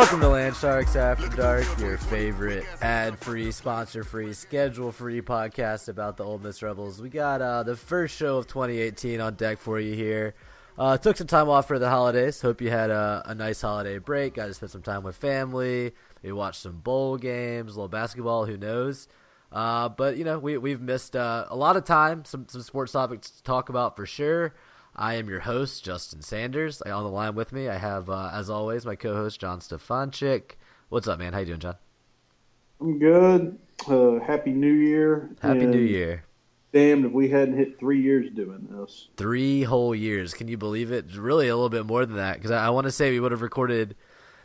Welcome to Land Sharks After Dark, your favorite ad-free, sponsor-free, schedule-free podcast about the Ole Miss Rebels. We got uh, the first show of 2018 on deck for you here. Uh, took some time off for the holidays. Hope you had a, a nice holiday break. Got to spend some time with family. We watched some bowl games, a little basketball. Who knows? Uh, but you know, we we've missed uh, a lot of time. Some some sports topics to talk about for sure. I am your host, Justin Sanders. On the line with me, I have, uh, as always, my co-host John Stefanchik. What's up, man? How you doing, John? I'm good. Uh, happy New Year. Happy and New Year. Damned if we hadn't hit three years doing this. Three whole years. Can you believe it? Really, a little bit more than that. Because I, I want to say we would have recorded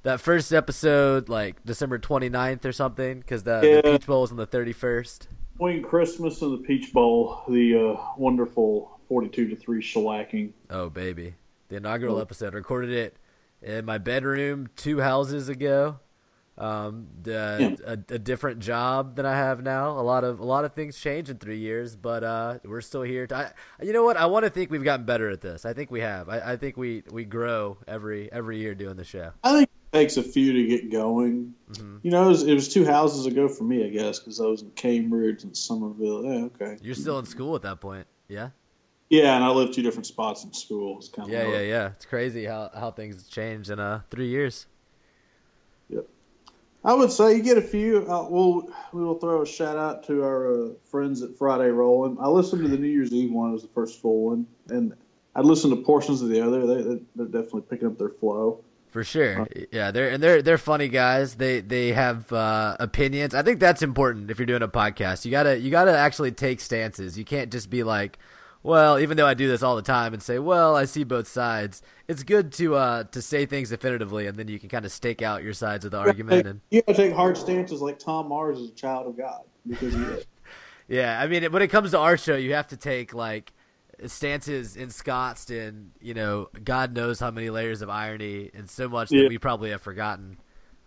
that first episode like December 29th or something. Because the, the Peach Bowl was on the 31st. Between Christmas and the Peach Bowl, the uh, wonderful 42 to 3 shellacking. Oh, baby. The inaugural episode. Recorded it in my bedroom two houses ago. Um, the, a, a different job than I have now. A lot of a lot of things change in three years, but uh, we're still here. To, I, you know what? I want to think we've gotten better at this. I think we have. I, I think we, we grow every every year doing the show. I think takes a few to get going. Mm-hmm. You know, it was, it was two houses ago for me, I guess, because I was in Cambridge and Somerville. Yeah, okay. You're still in school at that point, yeah. Yeah, and I lived two different spots in school. It's kind of Yeah, yeah, yeah. It's crazy how how things change in uh three years. Yep. I would say you get a few. Uh, we'll we will throw a shout out to our uh, friends at Friday Rolling. I listened to the New Year's Eve one; it was the first full one, and I listened to portions of the other. They, they they're definitely picking up their flow. For sure. Yeah, they're and they're they're funny guys. They they have uh, opinions. I think that's important if you're doing a podcast. You gotta you gotta actually take stances. You can't just be like, well, even though I do this all the time and say, well, I see both sides. It's good to uh to say things definitively, and then you can kind of stake out your sides of the argument. And You gotta take hard stances like Tom Mars is a child of God because he is. yeah, I mean, when it comes to our show, you have to take like stances in Scottston. You know, God knows how many layers of irony and so much Yeah. that we probably have forgotten.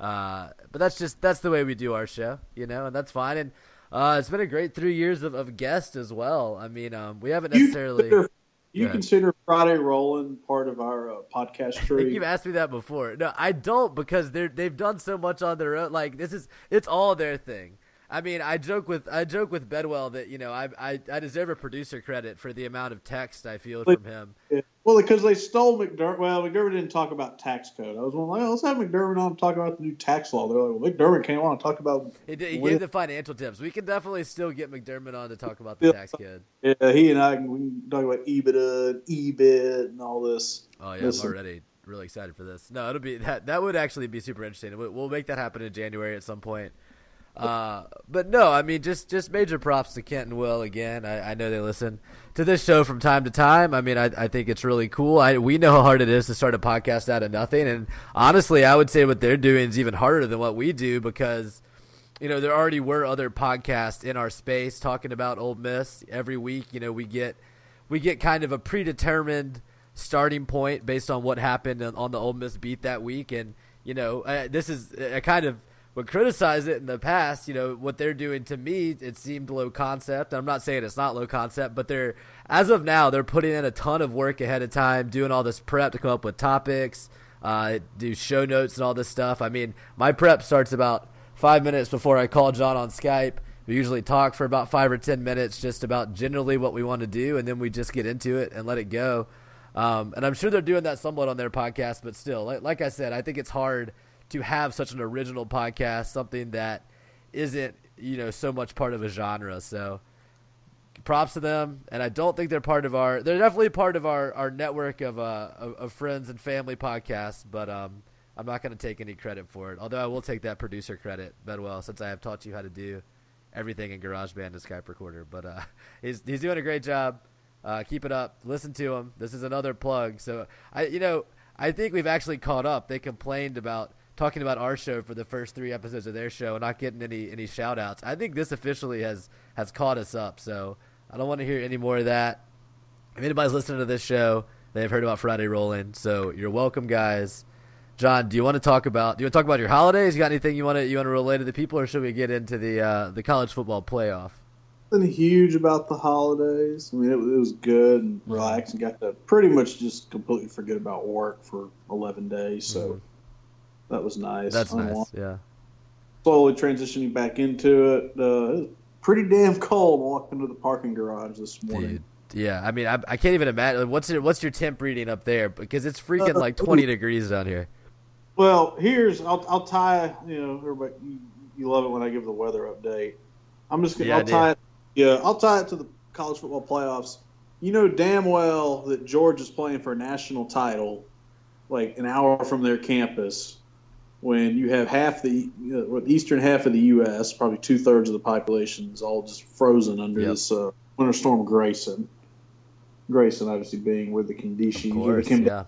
Uh, but that's just that's the way we do our show, you know, and that's fine. And uh, it's been a great three years of, of guests as well. I mean, um, we haven't You necessarily. consider, you consider Friday Rolling part of our uh, podcast tree. you've asked me that before. No, I don't because they're they've done so much on their own. Like this is it's all their thing. I mean, I joke with I joke with Bedwell that you know I I, I deserve a producer credit for the amount of text I feel from him. Yeah. Well, because they stole McDermott. Well, McDermott didn't talk about tax code. I was like, let's have McDermott on to talk about the new tax law. They're like, well, McDermott came on to talk about. He, did, he gave the financial tips. We can definitely still get McDermott on to talk about the tax code. Yeah, he and I can, we can talk about EBITDA and EBIT and all this. Oh yeah, Listen. I'm already really excited for this. No, it'll be that that would actually be super interesting. We'll, we'll make that happen in January at some point. Uh, but no, I mean just just major props to Kent and Will again. I, I know they listen to this show from time to time. I mean, I, I think it's really cool. I we know how hard it is to start a podcast out of nothing, and honestly, I would say what they're doing is even harder than what we do because you know, there already were other podcasts in our space talking about Ole Miss every week. You know, we get we get kind of a predetermined starting point based on what happened on- the Ole Miss beat that week, and you know, uh, this is a kind of would criticize it in the past. You know, what they're doing to me, it seemed low concept. I'm not saying it's not low concept, but they're as of now they're putting in a ton of work ahead of time, doing all this prep to come up with topics, uh, do show notes and all this stuff. I mean, my prep starts about five minutes before I call John on Skype. We usually talk for about five or ten minutes just about generally what we want to do, and then we just get into it and let it go. Um, and I'm sure they're doing that somewhat on their podcast, but still, like, like I said, I think it's hard to have such an original podcast, something that isn't you know so much part of a genre. So props to them, and I don't think they're part of our. They're definitely part of our our network of uh of, of friends and family podcasts, but um. I'm not going to take any credit for it, although I will take that producer credit, Bedwell, since I have taught you how to do everything in GarageBand and Skype Recorder. But uh, he's he's doing a great job. Uh, keep it up. Listen to him. This is another plug. So I, you know, I think we've actually caught up. They complained about talking about our show for the first three episodes of their show and not getting any any shout outs. I think this officially has has caught us up. So I don't want to hear any more of that. If anybody's listening to this show, they've heard about Friday Rolling. So you're welcome, guys. John, do you want to talk about? Do you want to talk about your holidays? You got anything you want to you want to relate to the people, or should we get into the uh, the college football playoff? Nothing huge about the holidays. I mean, it, it was good and relaxed, and got to pretty much just completely forget about work for eleven days. So Mhm. That was nice. That's nice. Yeah. Slowly transitioning back into it. Uh, it pretty damn cold walking to the parking garage this morning. Dude, yeah. I mean, I, I can't even imagine. What's your What's your temp reading up there? Because it's freaking Uh, like twenty degrees down here. Well, here's I'll I'll tie you know everybody you, you love it when I give the weather update. I'm just gonna Yeah, I'll tie it yeah I'll tie it to the college football playoffs. You know damn well that George is playing for a national title, like an hour from their campus, when you have half the you know, eastern half of the U.S. probably two thirds of the population is all just frozen under Yep. this uh, winter storm Grayson. Grayson obviously being where the Of course, yeah.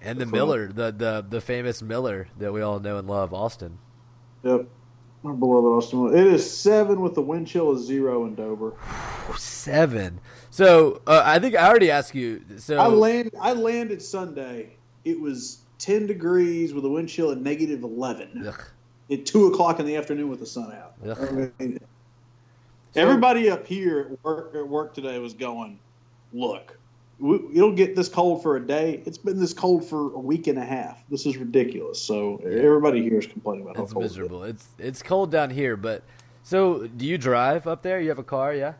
And the. Miller, the, the the famous Miller that we all know and love, Austin. Yep. Our beloved Austin. It is seven with the wind chill of zero in Dover. Seven. So uh, I think I already asked you. So I land I landed Sunday. It was ten degrees with a wind chill at negative eleven Ugh. at two o'clock in the afternoon with the sun out. Ugh. I mean, everybody up here at work at work today was going, look, we, it'll get this cold for a day. It's been this cold for a week and a half. This is ridiculous. So everybody here is complaining about how it's cold it is. miserable. It's it's cold down here, but so do you drive up there? You have a car, yeah.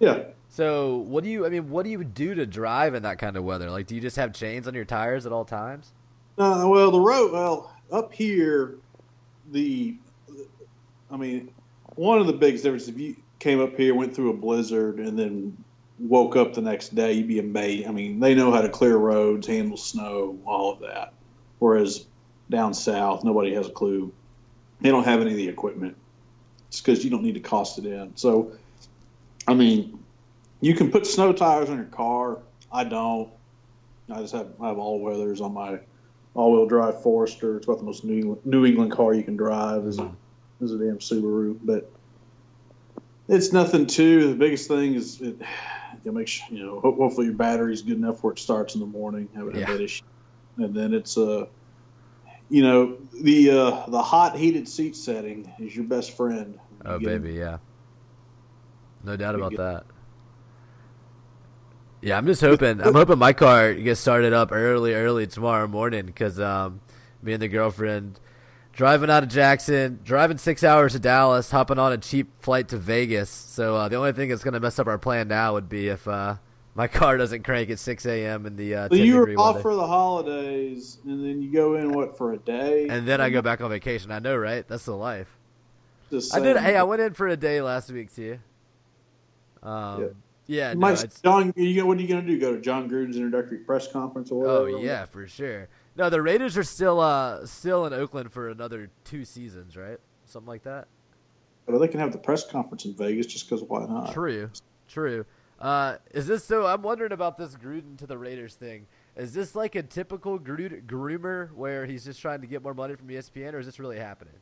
Yeah. So what do you? I mean, what do you do to drive in that kind of weather? Like, do you just have chains on your tires at all times? Uh, well, the road, well, up here, the, I mean, one of the biggest differences, if you came up here, went through a blizzard, and then woke up the next day, you'd be amazed. I mean, they know how to clear roads, handle snow, all of that. Whereas down south, nobody has a clue. They don't have any of the equipment. It's because you don't need to cost it in. So, I mean, you can put snow tires on your car. I don't. I just have I have all weathers on my all-wheel drive Forester. It's about the most New England, New England car you can drive. Is a is a damn Subaru, but it's nothing too. The biggest thing is it. You make sure, you know. Hopefully your battery's good enough where it starts in the morning. Had Yeah. that issue. And then it's uh, you know, the uh, the hot heated seat setting is your best friend. Oh, You get- baby, yeah. No doubt about that. Yeah, I'm just hoping. I'm hoping my car gets started up early, early tomorrow morning because um, me and the girlfriend driving out of Jackson, driving six hours to Dallas, hopping on a cheap flight to Vegas. So uh, the only thing that's going to mess up our plan now would be if uh, my car doesn't crank at 6 a.m. in the uh, So 10 you were off for the holidays, and then you go in what for a day, and then I go back on vacation. I know, right? That's the life. Just I did. Hey, I went in for a day last week too. Um, Yeah. Yeah, no, John, you know, what are you going to do? Go to John Gruden's introductory press conference or oh yeah, for sure. No, the Raiders are still uh still in Oakland for another two seasons, right? Something like that. But they can have the press conference in Vegas just because why not? True, true. Uh, is this so? I'm wondering about this Gruden to the Raiders thing. Is this like a typical Gruden, groomer where he's just trying to get more money from ESPN, or is this really happening?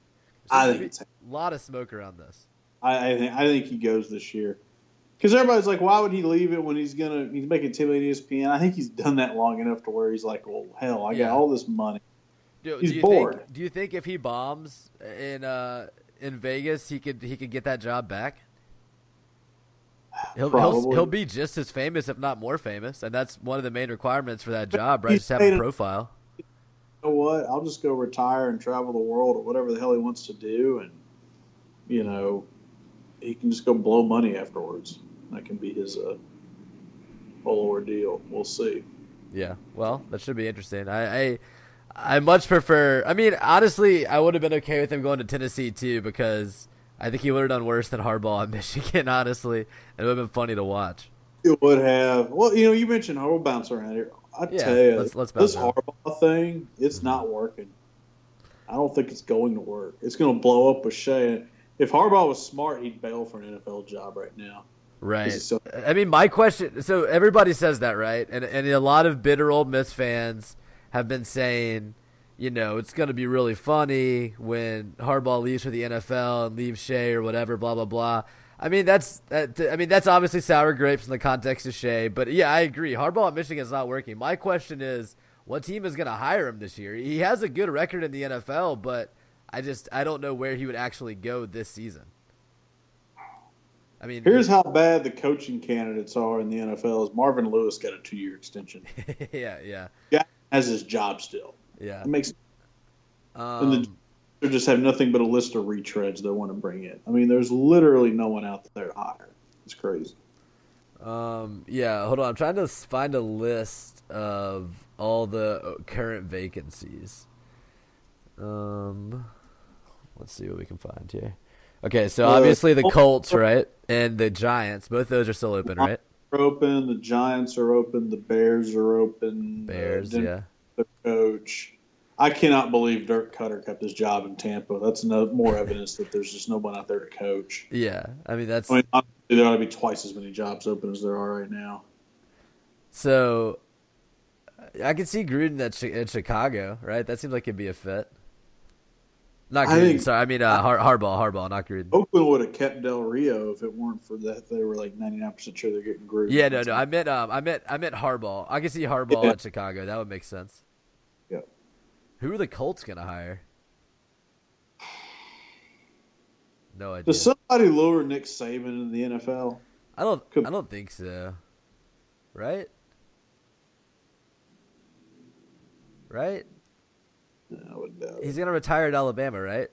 I There's think a lot of smoke around this. I, I think I think he goes this year because everybody's like, why would he leave it when he's gonna he's making ten million ESPN? I think he's done that long enough to where he's like, well, hell, I Yeah. got all this money. Do, He's do you bored. Think, do you think if he bombs in uh in Vegas, he could he could get that job back? He'll, he'll he'll be just as famous, if not more famous, and that's one of the main requirements for that job, right? he's Just have a profile. You know what? I'll just go retire and travel the world or whatever the hell he wants to do, and you know, he can just go blow money afterwards. That can be his uh, whole ordeal. We'll see. Yeah, well, that should be interesting. I, I I much prefer. I mean, honestly, I would have been okay with him going to Tennessee too because I think he would have done worse than Harbaugh at Michigan. Honestly, it would have been funny to watch. It would have. Well, you know, you mentioned Harbaugh bounce around here. I Yeah, tell you, let's- let's this. Harbaugh thing, it's not working. I don't think it's going to work. It's going to blow up with Shea. If Harbaugh was smart, he'd bail for an NFL job right now. Right. So- I mean, my question. So everybody says that, right? And and a lot of bitter Ole Miss fans have been saying, you know, it's going to be really funny when Harbaugh leaves for the NFL and leaves Shea or whatever, blah blah blah. I mean, that's that, I mean, that's obviously sour grapes in the context of Shea, but yeah, I agree. Harbaugh at Michigan is not working. My question is, what team is going to hire him this year? He has a good record in the NFL, but I just I don't know where he would actually go this season. I mean, Here's how bad the coaching candidates are in the NFL: is Marvin Lewis got a two-year extension. yeah, yeah, Guy has his job still. yeah. It makes Um, and the, they just have nothing but a list of retreads they want to bring in. I mean, there's literally no one out there to hire. It's crazy. um, yeah. Hold on, I'm trying to find a list of all the uh, current vacancies. Um, let's see what we can find here. Okay, so obviously the Col- Colts, right, and the Giants. Both those are still open, right? Are open. The Giants are open. The Bears are open. Bears, uh, yeah. The coach. I cannot believe Dirk Koetter kept his job in Tampa. That's no, more evidence that there's just no one out there to coach. Yeah, I mean that's I mean, there ought to be twice as many jobs open as there are right now. so. I can see Gruden at, at Chicago, right? That seems like it'd be a fit. Not I think- sorry. I mean uh, Har- Harbaugh, Harbaugh, not Gruden. Oakland would have kept Del Rio if it weren't for that. They were like 99% sure they're getting Gruden. Yeah, no, no. I meant, um, I meant, I meant Harbaugh. I can see Harbaugh Yeah. at Chicago. That would make sense. Yeah. Who are the Colts gonna hire? No idea. Does somebody lower Nick Saban in the NFL? I don't. I don't think so. Right. Right. I would doubt He's gonna retire at Alabama, right?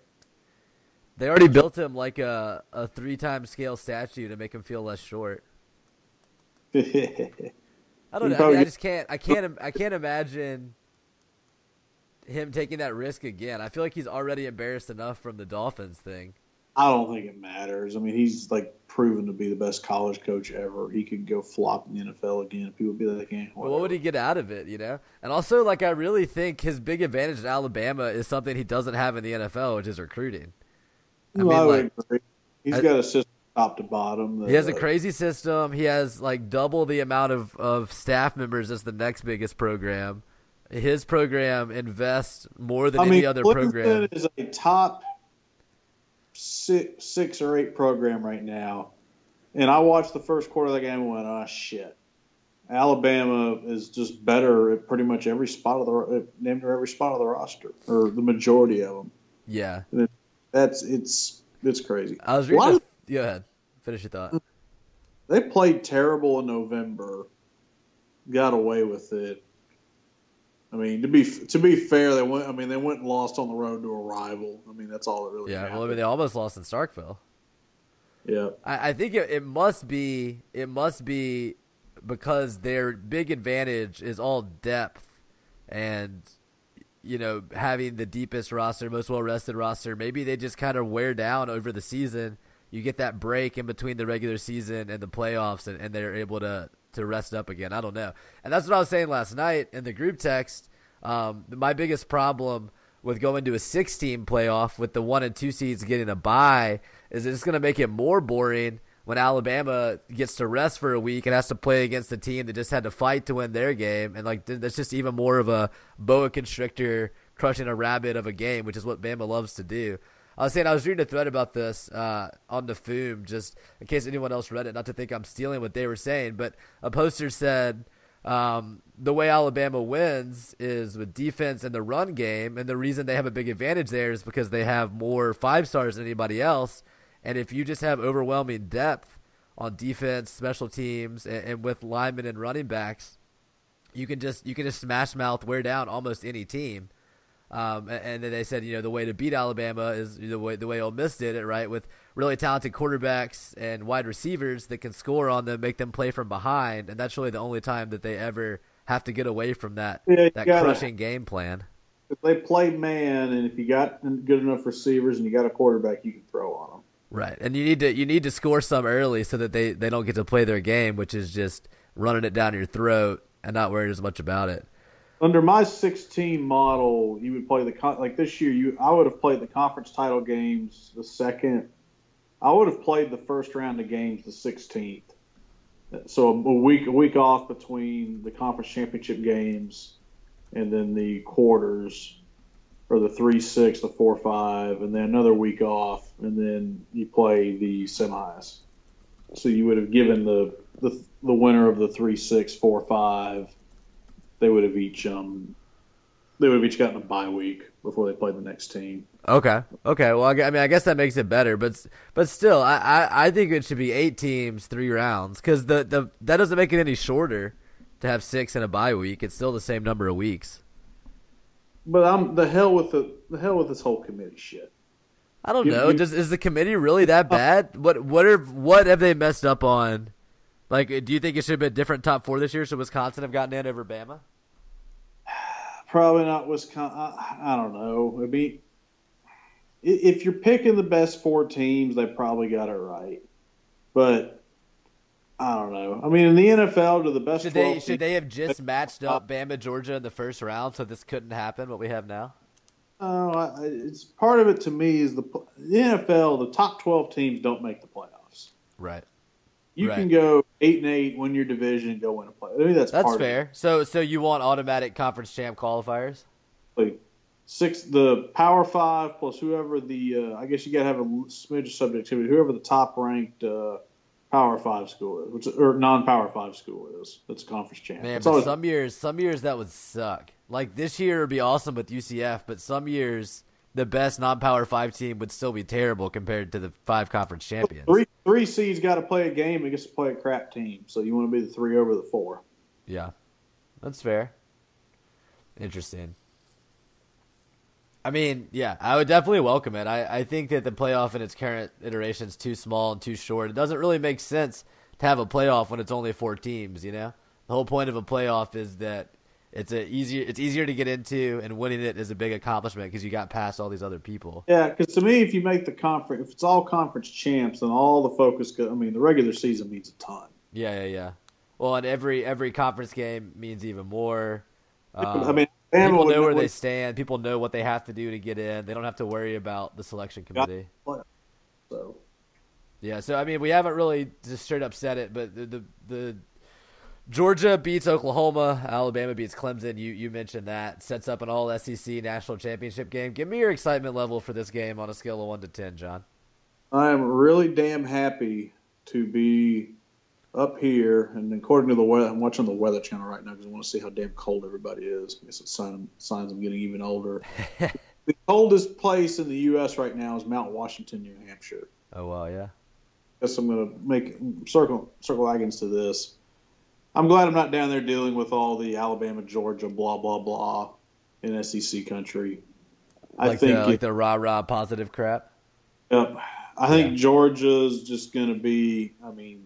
They already built him like a a three time scale statue to make him feel less short. I don't know. I, mean, I just can't. I can't. I can't imagine him taking that risk again. I feel like he's already embarrassed enough from the Dolphins thing. I don't think it matters. I mean, he's like proven to be the best college coach ever. He could go flop in the NFL again. People would be like, eh, But what would he get out of it? You know. And also, like, I really think his big advantage in Alabama is something he doesn't have in the NFL, which is recruiting. I No, mean, I like, agree. He's I- got a system top to bottom. That, He has a uh, crazy system. He has like double the amount of, of staff members as the next biggest program. His program invests more than I any mean, other Clemson program. is a top six, six or eight program right now. And I watched the first quarter of the game and went, "Oh shit." Alabama is just better at pretty much every spot of the named her every spot of the roster, or the majority of them. Yeah, That's it's it's crazy. I was reading. go ahead, finish your thought. They played terrible in November, got away with it. I mean, to be to be fair, they went. I mean, they went and lost on the road to a rival. I mean, that's all that really. Yeah, happened. well, I mean, they almost lost in Starkville. yeah. I, I think it, it must be it must be because their big advantage is all depth and you know having the deepest roster, most well rested roster. Maybe they just kind of wear down over the season. You get that break in between the regular season and the playoffs, and, and they're able to to rest up again. I don't know, and that's what I was saying last night in the group text. Um, my biggest problem with going to a six team playoff with the one and two seeds getting a bye is it's going to make it more boring when Alabama gets to rest for a week and has to play against the team that just had to fight to win their game. And like, that's just even more of a boa constrictor crushing a rabbit of a game, which is what Bama loves to do. I was saying I was reading a thread about this uh, on the Foom, just in case anyone else read it, not to think I'm stealing what they were saying, but a poster said um, the way Alabama wins is with defense and the run game, and the reason they have a big advantage there is because they have more five stars than anybody else. And if you just have overwhelming depth on defense, special teams, and, and with linemen and running backs, you can just you can just smash mouth wear down almost any team. Um, and, and then they said, you know, the way to beat Alabama is the way the way Ole Miss did it, right? With really talented quarterbacks and wide receivers that can score on them, make them play from behind, and that's really the only time that they ever have to get away from that Yeah, that gotta- crushing game plan. If they play man, and if you got good enough receivers and you got a quarterback, you can throw on them. Right, and you need to you need to score some early so that they they don't get to play their game, which is just running it down your throat and not worrying as much about it. Under my 16 model, you would play the con- like this year. You I would have played the conference title games the second. I would have played the first round of games the 16th. So a week a week off between the conference championship games and then the quarters or the three six, the four five, and then another week off, and then you play the semis. So you would have given the the, the winner of the three six four five, they would have each um they would have each gotten a bye week before they played the next team. Okay. Okay. Well, I I mean, I guess that makes it better, but but still, I, I, I think it should be eight teams, three rounds, because the, the that doesn't make it any shorter to have six in a bye week. It's still the same number of weeks. But I'm the hell with the the hell with this whole committee shit. I don't You- know. you- Does is the committee really that bad? What what are what have they messed up on? Like, do you think it should have been a different top four this year? Should Wisconsin have gotten in over Bama? Probably not Wisconsin. I, I don't know. I mean, if you're picking the best four teams, they probably got it right. But I don't know. I mean, in the NFL, to the best Should 12 they should they have just matched up Bama Georgia in the first round so this couldn't happen? What we have now? Oh, it's part of it to me is the the NFL. The top twelve teams don't make the playoffs. Right. You Right. can go eight and eight, win your division, and go win a play. I mean, that's That's fair. So so you want automatic conference champ qualifiers? Like six, the Power Five plus whoever the uh, I guess you got to have a smidge of subjectivity. Whoever the top ranked uh, Power Five school is, which or non-Power Five school is, that's a conference champ. Man, but always- some years, some years that would suck. Like this year would be awesome with UCF, but some years the best non-power five team would still be terrible compared to the five conference champions. three three seeds got to play a game and gets to play a crap team. So you want to be the three over the four. Yeah, that's fair. Interesting. I mean, yeah, I would definitely welcome it. I, I think that the playoff in its current iteration is too small and too short. It doesn't really make sense to have a playoff when it's only four teams. You know, the whole point of a playoff is that it's a easier it's easier to get into, and winning it is a big accomplishment because you got past all these other people. Yeah, because to me, if you make the conference, if it's all conference champs, then all the focus. Go, I mean, the regular season means a ton. Yeah, yeah, yeah. Well, and every every conference game means even more. Um, I mean, people know where they stand. People know what they have to do to get in. They don't have to worry about the selection committee. So Yeah, so I mean, we haven't really just straight up said it, but the the, the Georgia beats Oklahoma, Alabama beats Clemson. You you mentioned that sets up an All SEC national championship game. Give me your excitement level for this game on a scale of one to ten, John. I am really damn happy to be up here, and according to the weather, I'm watching the Weather Channel right now because I want to see how damn cold everybody is. I guess it's sign, signs I'm getting even older. the coldest place in the U.S. right now is Mount Washington, New Hampshire. Oh wow, yeah. I guess I'm going to make circle circle wagons to this. I'm glad I'm not down there dealing with all the Alabama, Georgia, blah blah blah in SEC country. I Like think the like it- the rah rah positive crap. Yep. I think Georgia's just going to be. I mean,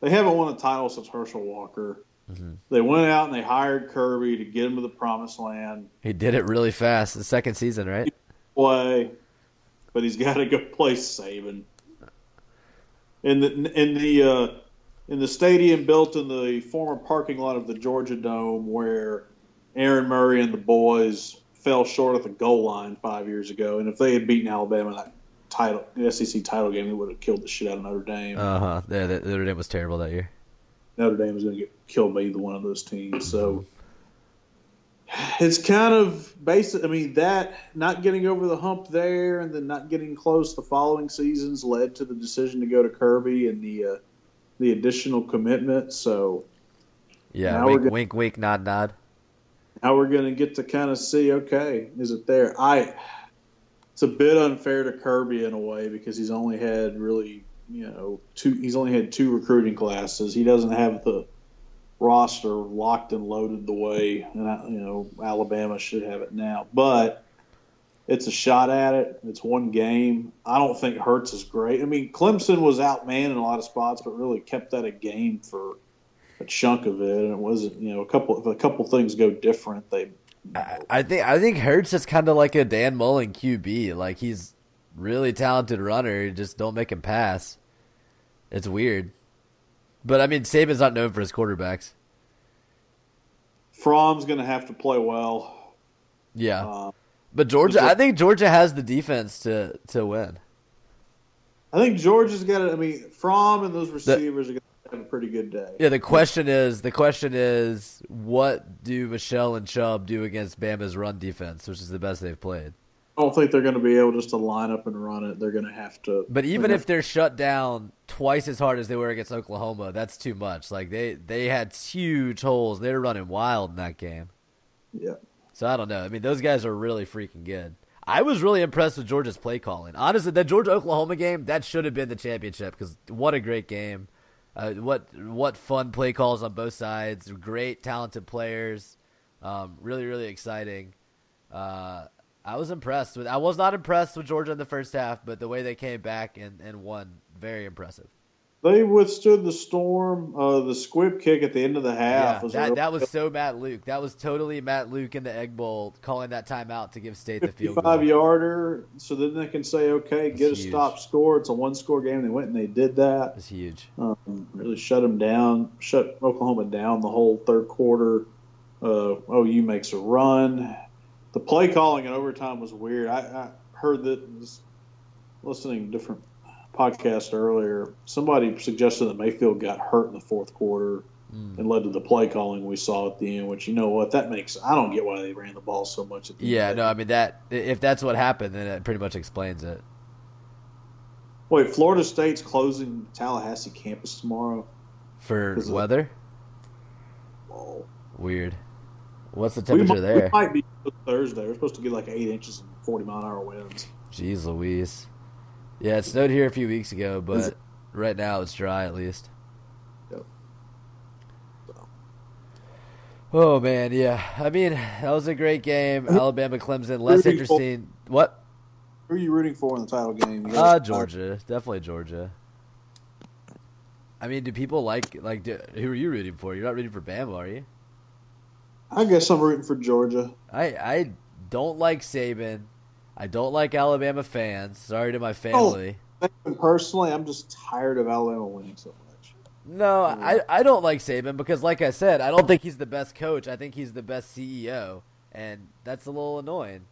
they haven't won a title since Herschel Walker. They went out and they hired Kirby to get him to the promised land He did it really fast. The second season, right? play, but he's got to go play Saban. In the in the uh, in the stadium built in the former parking lot of the Georgia Dome, where Aaron Murray and the boys fell short at the goal line five years ago, and if they had beaten Alabama in that title the SEC title game, they would have killed the shit out of Notre Dame. Uh huh. Yeah, the, Notre Dame was terrible that year. Notre Dame was going to get killed by either one of those teams. So it's kind of basic. I mean, that not getting over the hump there and then not getting close the following seasons led to the decision to go to Kirby and the uh, the additional commitment. So Yeah, wink, we're go- wink, wink, nod, nod. now we're going to get to kind of see. Okay, is it there? I. It's a bit unfair to Kirby in a way because he's only had really, you know, two. He's only had two recruiting classes. He doesn't have the roster locked and loaded the way and you know Alabama should have it now. But it's a shot at it. It's one game. I don't think Hurts is great. I mean, Clemson was outmanned in a lot of spots, but really kept that a game for a chunk of it. And it wasn't, you know, a couple if a couple things go different, they I, I think I think Hurts is kind of like a Dan Mullen QB. Like he's really talented runner. Just don't make him pass. It's weird. But I mean, Saban's not known for his quarterbacks. Fromm's going to have to play well. Yeah, Uh, but Georgia, Georgia- I think Georgia has the defense to to win. I think Georgia's got it. I mean, Fromm and those receivers are going to have a pretty good day. Yeah, the question is the question is what do Michel and Chubb do against Bama's run defense, which is the best they've played. I don't think they're going to be able just to line up and run it. They're going to have to. But even they're if they're shut down twice as hard as they were against Oklahoma, that's too much. Like they they had huge holes. They were running wild in that game. yeah, So I don't know. I mean, those guys are really freaking good. I was really impressed with Georgia's play calling. Honestly, that Georgia Oklahoma game that should have been the championship because what a great game. Uh, what what fun play calls on both sides. Great talented players. Um, really really exciting. Uh, I was impressed with. I was not impressed with Georgia in the first half, but the way they came back and, and won, very impressive. They withstood the storm. Uh, the squib kick at the end of the half Yeah, was that that was so Matt Luke. That was totally Matt Luke in the Egg Bowl calling that timeout to give State the field goal. 55 yarder. So then they can say, okay, get a huge. stop score. It's a one score game. They went and they did that. It's huge. Um, really shut them down, shut Oklahoma down the whole third quarter. Uh, OU makes a run. The play calling in overtime was weird. I, I heard that was listening to different podcasts earlier. Somebody suggested that Mayfield got hurt in the fourth quarter Mm. and led to the play calling we saw at the end. Which you know what that makes. I don't get why they ran the ball so much. At the Yeah, no, I mean that. If that's what happened, then it pretty much explains it. Wait, Florida State's closing Tallahassee campus tomorrow. For weather, Whoa. weird. What's the temperature might, there? we might be Thursday. We're supposed to get like eight inches and forty mile an hour winds. Jeez Louise. Yeah, it snowed here a few weeks ago, but right now it's dry at least. Yep. So, Oh man, yeah. I mean, that was a great game. Alabama Clemson, less Rooting for- interesting. What? who are you rooting for in the title game? You Uh, Georgia, definitely Georgia. I mean, do people like like? Do, who are you rooting for? You're not rooting for Bama, are you? I guess I'm rooting for Georgia. I I don't like Saban. I don't like Alabama fans. Sorry to my Oh. family. Personally, I'm just tired of Alabama winning so much. No, I, I don't like Saban because, like I said, I don't think he's the best coach. I think he's the best CEO, and that's a little annoying.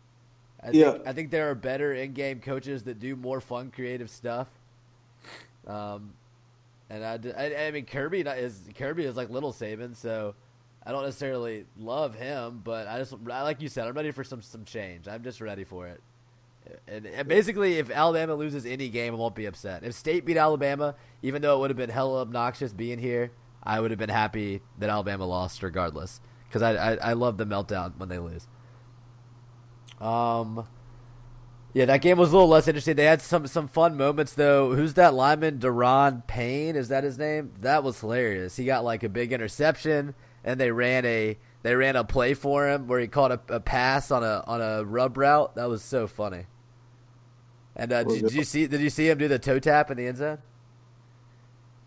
I Yeah. think I think there are better in-game coaches that do more fun, creative stuff. Um, and I, I- I mean Kirby is Kirby is like little Saban, so I don't necessarily love him, but I just I, like you said, I'm ready for some some change. I'm just ready for it. And, and basically, if Alabama loses any game, I won't be upset. If State beat Alabama, even though it would have been hella obnoxious being here, I would have been happy that Alabama lost regardless. Because I, I I love the meltdown when they lose. Um, yeah, that game was a little less interesting. They had some some fun moments though. Who's that lineman? Da'Ron Payne is that his name? That was hilarious. He got like a big interception, and they ran a they ran a play for him where he caught a, a pass on a on a rub route. That was so funny. And uh, did, did you see did you see him do the toe tap in the end zone?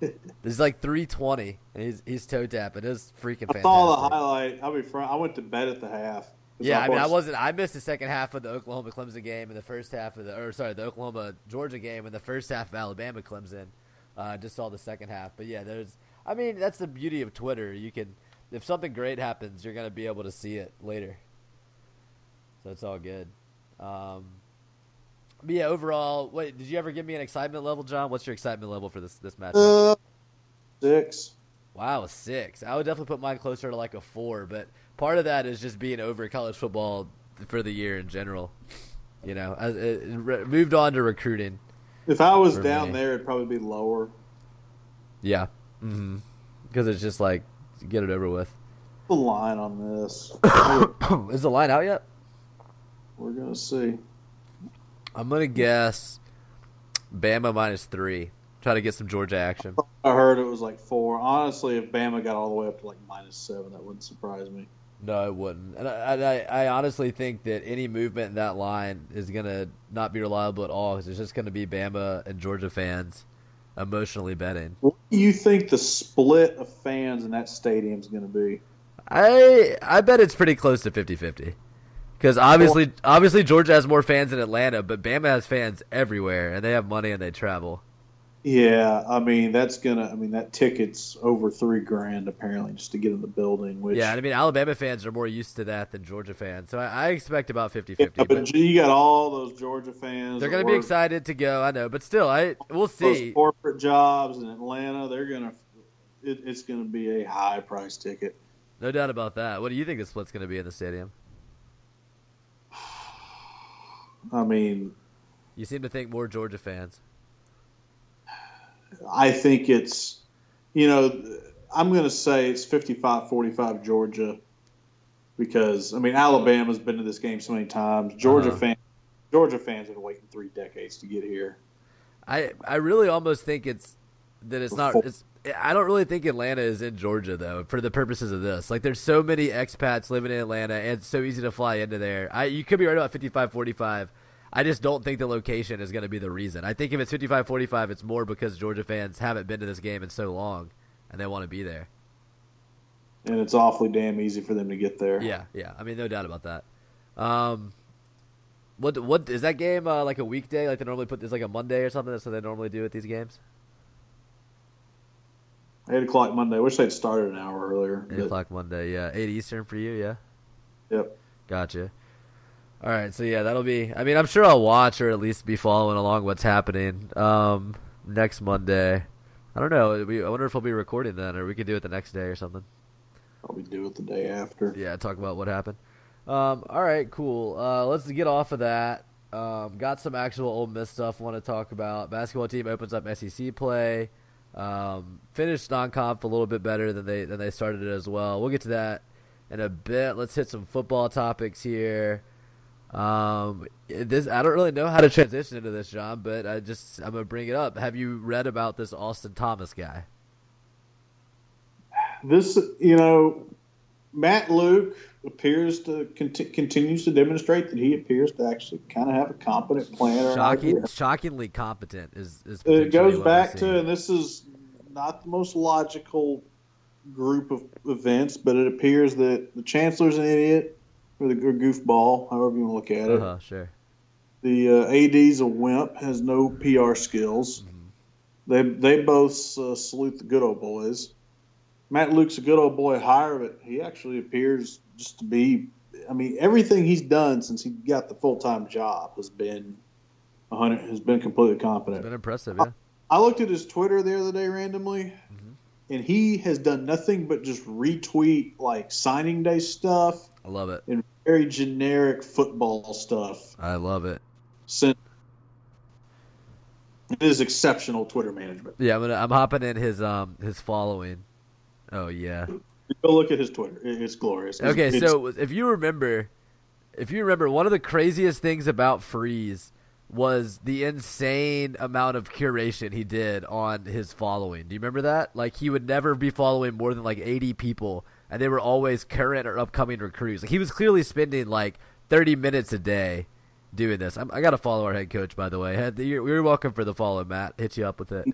There's like 320, and he's he's toe tapping. It was freaking I fantastic. saw the highlight. I'll be frank. I went to bed at the half. Yeah, I mean, I wasn't. I missed the second half of the Oklahoma Clemson game and the first half of the, or sorry, the Oklahoma Georgia game and the first half of Alabama Clemson. Uh, just saw the second half, but yeah, there's. I mean, that's the beauty of Twitter. You can, if something great happens, you're gonna be able to see it later. So it's all good. Um, yeah, overall, wait, did you ever give me an excitement level, John? What's your excitement level for this this match? Uh, six. Wow, a six. I would definitely put mine closer to like a four, but part of that is just being over college football for the year in general. You know, as it, it re- moved on to recruiting. If I was down me. there, it'd probably be lower. Yeah, mm-hmm. because it's just like get it over with. The line on this, is the line out yet? we're gonna see. I'm gonna guess Bama minus three. Try to get some Georgia action. I heard it was like four. Honestly, if Bama got all the way up to like minus seven, that wouldn't surprise me. No, it wouldn't. And I, I, I honestly think that any movement in that line is gonna not be reliable at all because it's just gonna be Bama and Georgia fans emotionally betting. What do you think the split of fans in that stadium is going to be? I I bet it's pretty close to 50-50. Because obviously, obviously Georgia has more fans in Atlanta, but Bama has fans everywhere, and they have money and they travel. Yeah, I mean that's gonna. I mean that ticket's over three grand apparently just to get in the building. Which Yeah, and I mean Alabama fans are more used to that than Georgia fans, so I, I expect about 50-50. Yeah, but but you got all those Georgia fans. they're going to be excited to go. I know, but still, I we'll Those see. corporate jobs in Atlanta, they're gonna. It, it's gonna be a high price ticket. No doubt about that. What do you think the split's going to be in the stadium? I mean, You seem to think more Georgia fans. I think it's, you know, I'm going to say it's 55 45 Georgia because, I mean, Alabama's been to this game so many times. Georgia Uh-huh. fans. Georgia fans have been waiting three decades to get here. I I really almost think it's that it's not. It's, I don't really think Atlanta is in Georgia though, for the purposes of this. Like, there's so many expats living in Atlanta, and it's so easy to fly into there. I you could be right about 55-45. I just don't think the location is going to be the reason. I think if it's 55-45, it's more because Georgia fans haven't been to this game in so long, and they want to be there. And it's awfully damn easy for them to get there. Yeah, yeah. I mean, no doubt about that. Um, what what is that game uh, like a weekday? Like they normally put this like a Monday or something. That's what they normally do at these games. 8 o'clock Monday. I wish they'd started an hour earlier. Eight o'clock Monday. Yeah, eight Eastern for you. Yeah, Yep. gotcha. All right, so yeah, that'll be. I mean, I'm sure I'll watch or at least be following along what's happening um, next Monday. I don't know. We, I wonder if we'll be recording then, or we could do it the next day or something. Probably do it the day after. Yeah, talk about what happened. Um, all right, cool. Uh, let's get off of that. Um, got some actual Ole Miss stuff want to talk about. Basketball team opens up SEC play. Um, finished non-conf a little bit better than they than they started it as well. We'll get to that in a bit. Let's hit some football topics here. Um, this I don't really know how to transition into this, John, but I just I'm gonna bring it up. Have you read about this Austin Thomas guy? This, you know, Matt Luke appears to conti- continues to demonstrate that he appears to actually kind of have a competent plan. Shocking, shockingly competent is is. It goes back to, and this is not the most logical group of events, but it appears that the chancellor's an idiot or the or goofball, however you want to look at it. Uh-huh, sure. The uh, AD's a wimp, has no PR skills. They they both uh, salute the good old boys. Matt Luke's a good old boy hire, but he actually appears just to be. I mean, everything he's done since he got the full time job has been, a hundred has been completely competent. Been impressive, yeah. I looked at his Twitter the other day randomly, Mm-hmm. and he has done nothing but just retweet like signing day stuff I love it. and very generic football stuff. I love it. Since it is exceptional Twitter management. Yeah, I'm gonna I'm hopping in his um his following. Oh yeah. Go look at his Twitter; it's glorious. It's- Okay, it's- so if you remember, if you remember, one of the craziest things about Freeze was the insane amount of curation he did on his following. Do you remember that? Like he would never be following more than like 80 people, and they were always current or upcoming recruits. Like he was clearly spending like 30 minutes a day doing this. I'm, I got to follow our head coach, by the way. You're, you're welcome for the follow, Matt. Hit you up with it.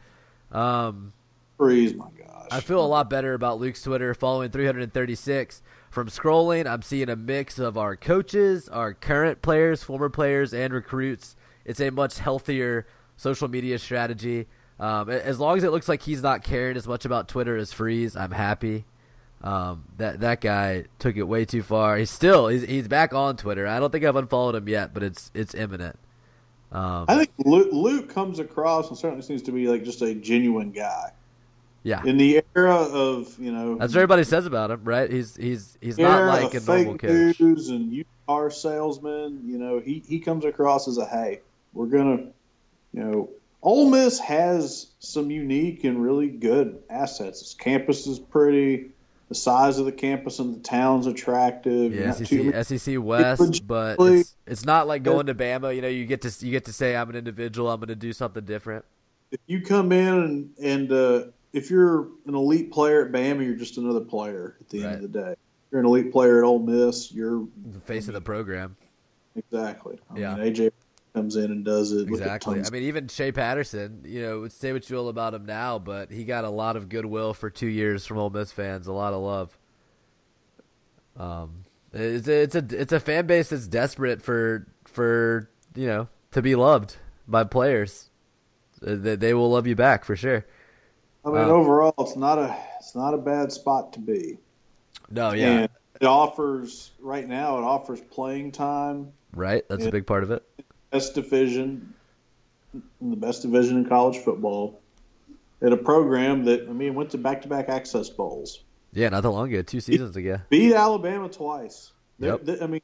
Um, freeze, my gosh. I feel a lot better about Luke's Twitter following 336. From scrolling, I'm seeing a mix of our coaches, our current players, former players, and recruits. It's a much healthier social media strategy. Um, as long as it looks like he's not caring as much about Twitter as Freeze, I'm happy. Um, that that guy took it way too far. He's still he's he's back on Twitter. I don't think I've unfollowed him yet, but it's it's imminent. Um, I think Luke, Luke comes across and certainly seems to be like just a genuine guy. Yeah, In the era of you know that's what everybody says about him, right? He's he's he's not like a normal news and used car salesman. You know, he he comes across as a hey, we're gonna, you know, Ole Miss has some unique and really good assets. Its campus is pretty. The size of the campus and the town's attractive. Yeah, too- SEC, SEC West, but it's, it's not like going to Bama. You know, you get to you get to say I'm an individual. I'm going to do something different. if you come in and, and uh, if you're an elite player at Bama, you're just another player at the Right. end of the day. If you're an elite player at Ole Miss, you're The face of the program. exactly. I Yeah. mean, AJ comes in and does it. Exactly. I mean, even Shea Patterson. You know, would say what you will about him now, but he got a lot of goodwill for two years from Ole Miss fans. A lot of love. Um, it's a, it's a it's a fan base that's desperate for for you know to be loved by players. They, they will love you back for sure. I mean, Um, overall, it's not a it's not a bad spot to be. No, yeah, And it offers right now. It offers playing time, right. That's a big part of it. best division, in the best division in college football, at a program that I mean went to back to back access bowls, Yeah, not that long ago, two seasons ago. beat Alabama twice. Yep. they- I mean,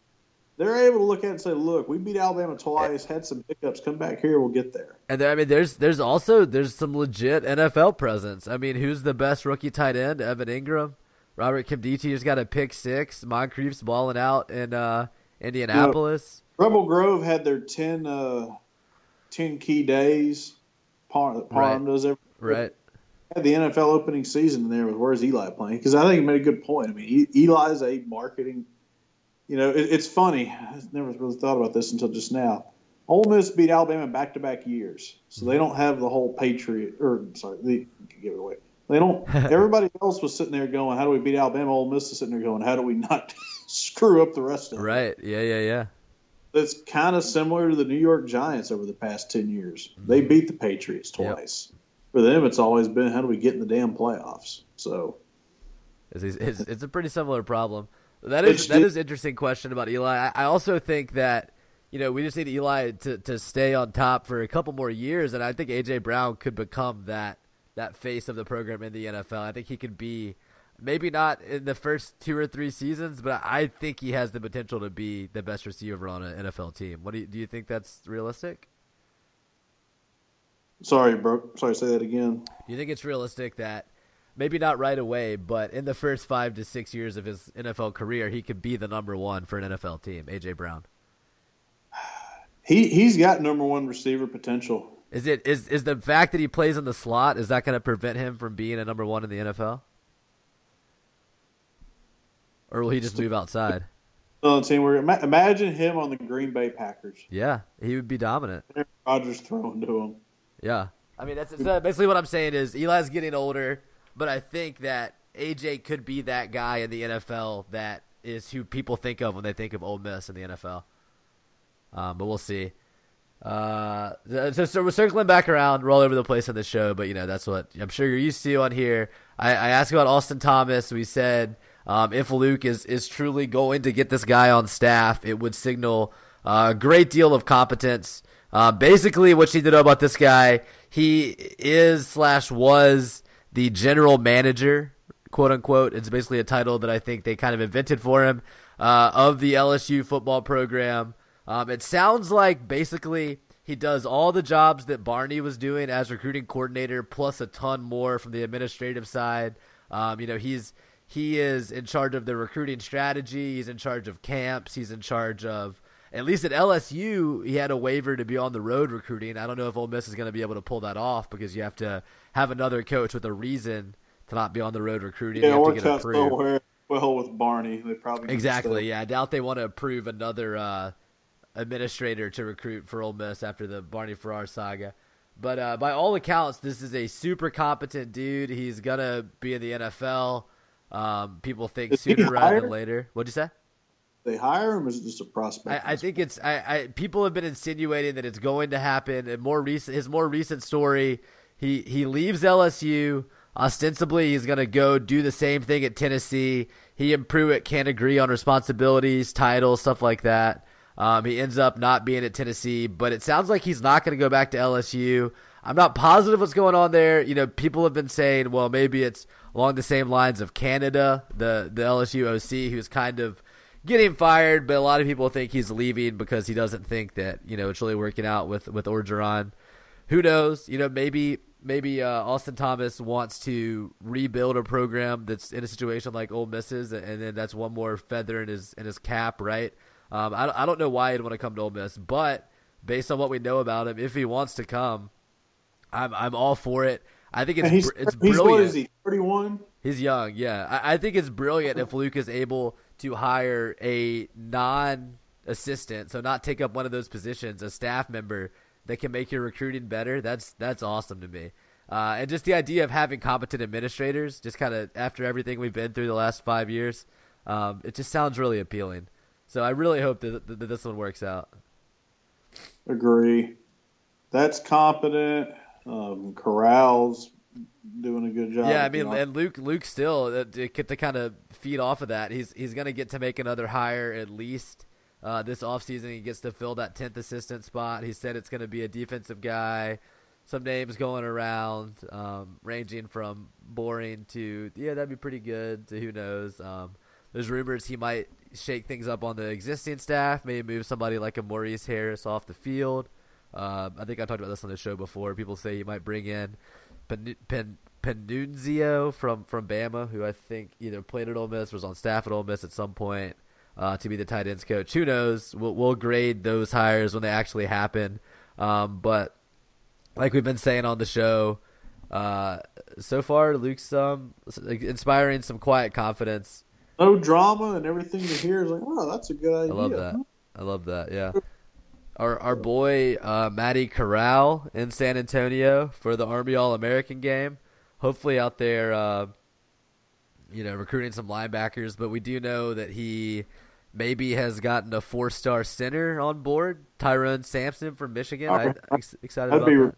they're able to look at it and say, "Look, we beat Alabama twice, had some hiccups. Come back here, we'll get there." And there, I mean, there's there's also there's some legit NFL presence. I mean, who's the best rookie tight end? Evan Engram, Robert Nkemdiche just got a pick six. Moncrief's balling out in uh, Indianapolis. Rebel Grove had their 10, uh, 10 key days. Par, Parham Right. does every Right. had the NFL opening season in there with where's Eli playing? Because I think he made a good point. I mean, Eli is a marketing. You know, it, it's funny. I never really thought about this until just now. Ole Miss beat Alabama back to back years, so they don't have the whole Patriot or sorry, the give it away. They don't. Everybody else was sitting there going, "How do we beat Alabama?" Ole Miss is sitting there going, "How do we not screw up the rest of it?" Right. Yeah. Yeah. Yeah. It's kind of similar to the New York Giants over the past ten years. They mm-hmm. beat the Patriots Yep. twice. For them, it's always been, "How do we get in the damn playoffs?" So. It's, it's, it's a pretty similar problem. That is Which that did- is interesting question about Eli. I, also think that you know we just need Eli to, to stay on top for a couple more years, and I think AJ Brown could become that that face of the program in the NFL. I think he could be maybe not in the first two or three seasons, but I think he has the potential to be the best receiver on an NFL team. What do you do? You think that's realistic? Sorry, bro. Sorry, to say that again. Do you think it's realistic that maybe not right away, but in the first five to six years of his NFL career, he could be the number one for an NFL team? AJ Brown. He he's got number one receiver potential. Is it is is the fact that he plays in the slot is that going to prevent him from being a number one in the NFL? Or will he just move outside? On team where imagine him on the Green Bay Packers. Yeah, he would be dominant. Rodgers throwing to him. Yeah, I mean that's so basically what I'm saying is Eli's getting older, but I think that AJ could be that guy in the NFL that is who people think of when they think of Ole Miss in the NFL. Um, but we'll see. Uh, so, so we're circling back around, we're all over the place on the show, but you know that's what I'm sure you're used to on here. I, I asked about Austin Thomas. We said um, if Luke is is truly going to get this guy on staff, it would signal a great deal of competence. Uh, basically, what you need to know about this guy, he is slash was the general manager, quote unquote. It's basically a title that I think they kind of invented for him uh, of the LSU football program. Um, it sounds like basically he does all the jobs that Barney was doing as recruiting coordinator, plus a ton more from the administrative side. Um, you know, he's he is in charge of the recruiting strategy. He's in charge of camps. He's in charge of at least at LSU, he had a waiver to be on the road recruiting. I don't know if Ole Miss is going to be able to pull that off because you have to have another coach with a reason to not be on the road recruiting. Yeah, you it have to get out so well with Barney. They probably Exactly. Yeah, I doubt they want to approve another uh, administrator to recruit for Ole Miss after the Barney Farrar saga. But uh, by all accounts, this is a super competent dude. He's gonna be in the NFL. Um, people think Is sooner rather than later. What'd you say? They hire him, or is it just a prospect? I, I think it's I, I people have been insinuating that it's going to happen. And more recent, his more recent story, he he leaves LSU. Ostensibly, he's going to go do the same thing at Tennessee. He and Pruitt can't agree on responsibilities, titles, stuff like that. Um, he ends up not being at Tennessee, but it sounds like he's not going to go back to LSU. I'm not positive what's going on there. You know, people have been saying, well, maybe it's along the same lines of Canada, the the LSU OC, who's kind of getting fired, but a lot of people think he's leaving because he doesn't think that you know it's really working out with with Orgeron. Who knows? You know, maybe maybe uh, Austin Thomas wants to rebuild a program that's in a situation like Ole Miss's, and then that's one more feather in his in his cap, right? Um, I I don't know why he'd want to come to Ole Miss, but based on what we know about him, if he wants to come, I'm I'm all for it. I think it's he's, it's he's brilliant. what is he? Thirty-one. He's young, yeah. I, I think it's brilliant if Luke is able to hire a non-assistant, so not take up one of those positions, a staff member that can make your recruiting better. That's that's awesome to me. Uh, and just the idea of having competent administrators, just kind of after everything we've been through the last five years, Um, it just sounds really appealing. So I really hope that, that, that this one works out. Agree. That's competent. Um, Corral's doing a good job. Yeah, I you mean, know. and Luke, Luke still uh, to, to kind of feed off of that. He's he's gonna get to make another hire at least uh, this offseason. He gets to fill that tenth assistant spot. He said it's gonna be a defensive guy. Some names going around, um, ranging from boring to yeah, that'd be pretty good. To who knows? Um, there's rumors he might shake things up on the existing staff. Maybe move somebody like a Maurice Harris off the field. Um, I think I talked about this on the show before. People say he might bring in Pen, Pen, Pannunzio from from Bama, who I think either played at Ole Miss, was on staff at Ole Miss at some point, uh, to be the tight ends coach. Who knows? We'll, we'll grade those hires when they actually happen. Um, but like we've been saying on the show, uh, so far Luke's um, inspiring some quiet confidence. no drama and everything you hear is like, oh, that's a good idea. I love that. I love that. Yeah. Our our boy uh, Matty Corral in San Antonio for the Army All American game. Hopefully out there, uh, you know, recruiting some linebackers. But we do know that he maybe has gotten a four star center on board. Tyrone Sampson from Michigan. I, I'm ex- excited That'd about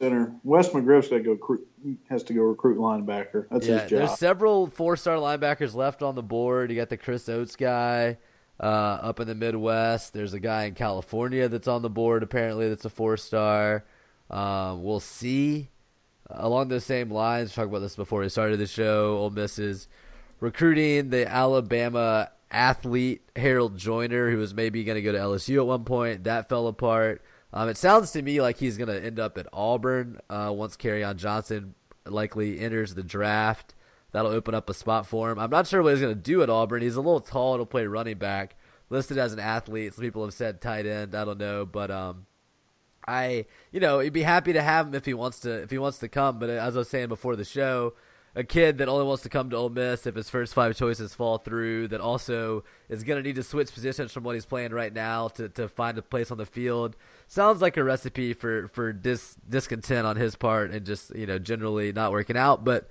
that. center. Wes McGriff's got to go recruit, has to go recruit linebacker. That's Yeah, his job. there's several four star linebackers left on the board. You got the Chris Oates guy uh, up in the Midwest. There's a guy in California that's on the board apparently that's a four star. Um, we'll see. Along those same lines, talked about this before we started the show. Ole Miss is recruiting the Alabama athlete Harold Joiner, who was maybe going to go to LSU at one point. That fell apart. Um, it sounds to me like he's going to end up at Auburn uh, once on Johnson likely enters the draft. That'll open up a spot for him. I'm not sure what he's going to do at Auburn. He's a little tall. He'll play running back. Listed as an athlete. Some people have said tight end. I don't know, but um, I, you know, he'd be happy to have him if he wants to if he wants to come. But as I was saying before the show, a kid that only wants to come to Ole Miss if his first five choices fall through, that also is going to need to switch positions from what he's playing right now to, to find a place on the field. Sounds like a recipe for for dis, discontent on his part and just you know generally not working out. But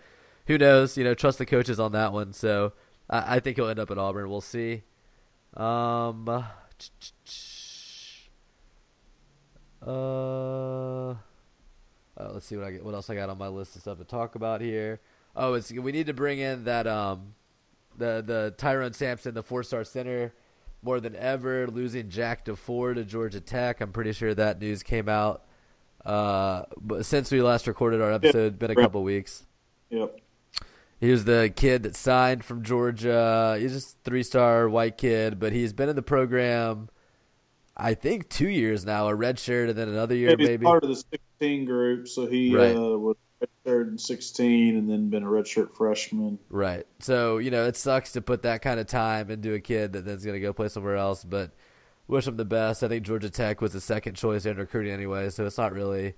who knows? You know, trust the coaches on that one. So I, I think he'll end up at Auburn. We'll see. Um. Uh, uh, let's see what I get. What else I got on my list of stuff to talk about here. Oh, it's we need to bring in that um, the the Tyrone Sampson, the four star center, more than ever. Losing Jack DeFoor to Georgia Tech. I'm pretty sure that news came out. Uh, but since we last recorded our episode, been a couple weeks. Yep. He was the kid that signed from Georgia. He's just three star white kid, but he's been in the program. I think two years now, a red shirt, and then another year He's maybe. part of the 16 group, so he Right. uh, was redshirt in 16 and then been a redshirt freshman. Right. So, you know, it sucks to put that kind of time into a kid that then's going to go play somewhere else, but wish him the best. I think Georgia Tech was the second choice in recruiting anyway, so it's not really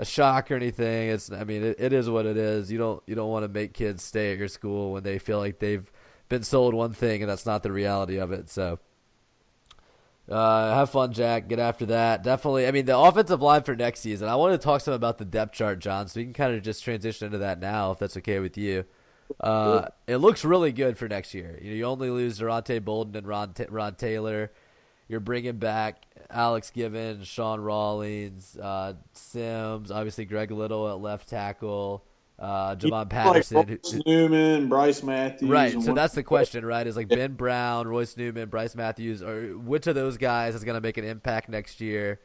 a shock or anything. It's I mean, it, it is what it is. You don't you don't want to make kids stay at your school when they feel like they've been sold one thing and that's not the reality of it. So uh, have fun, Jack. Get after that. Definitely. I mean, the offensive line for next season. I want to talk some about the depth chart, John. So we can kind of just transition into that now, if that's okay with you. Uh, it looks really good for next year. You, know, you only lose Daronte Bouldin and Ron, Ron Taylor. You're bringing back Alex Given, Sean Rawlings, uh, Sims, obviously Greg Little at left tackle, uh, Javon Patterson. Like Royce Newman, Bryce Matthews. Right. So that's the question, right? Is like Ben Brown, Royce Newman, Bryce Matthews, or which of those guys is going to make an impact next year?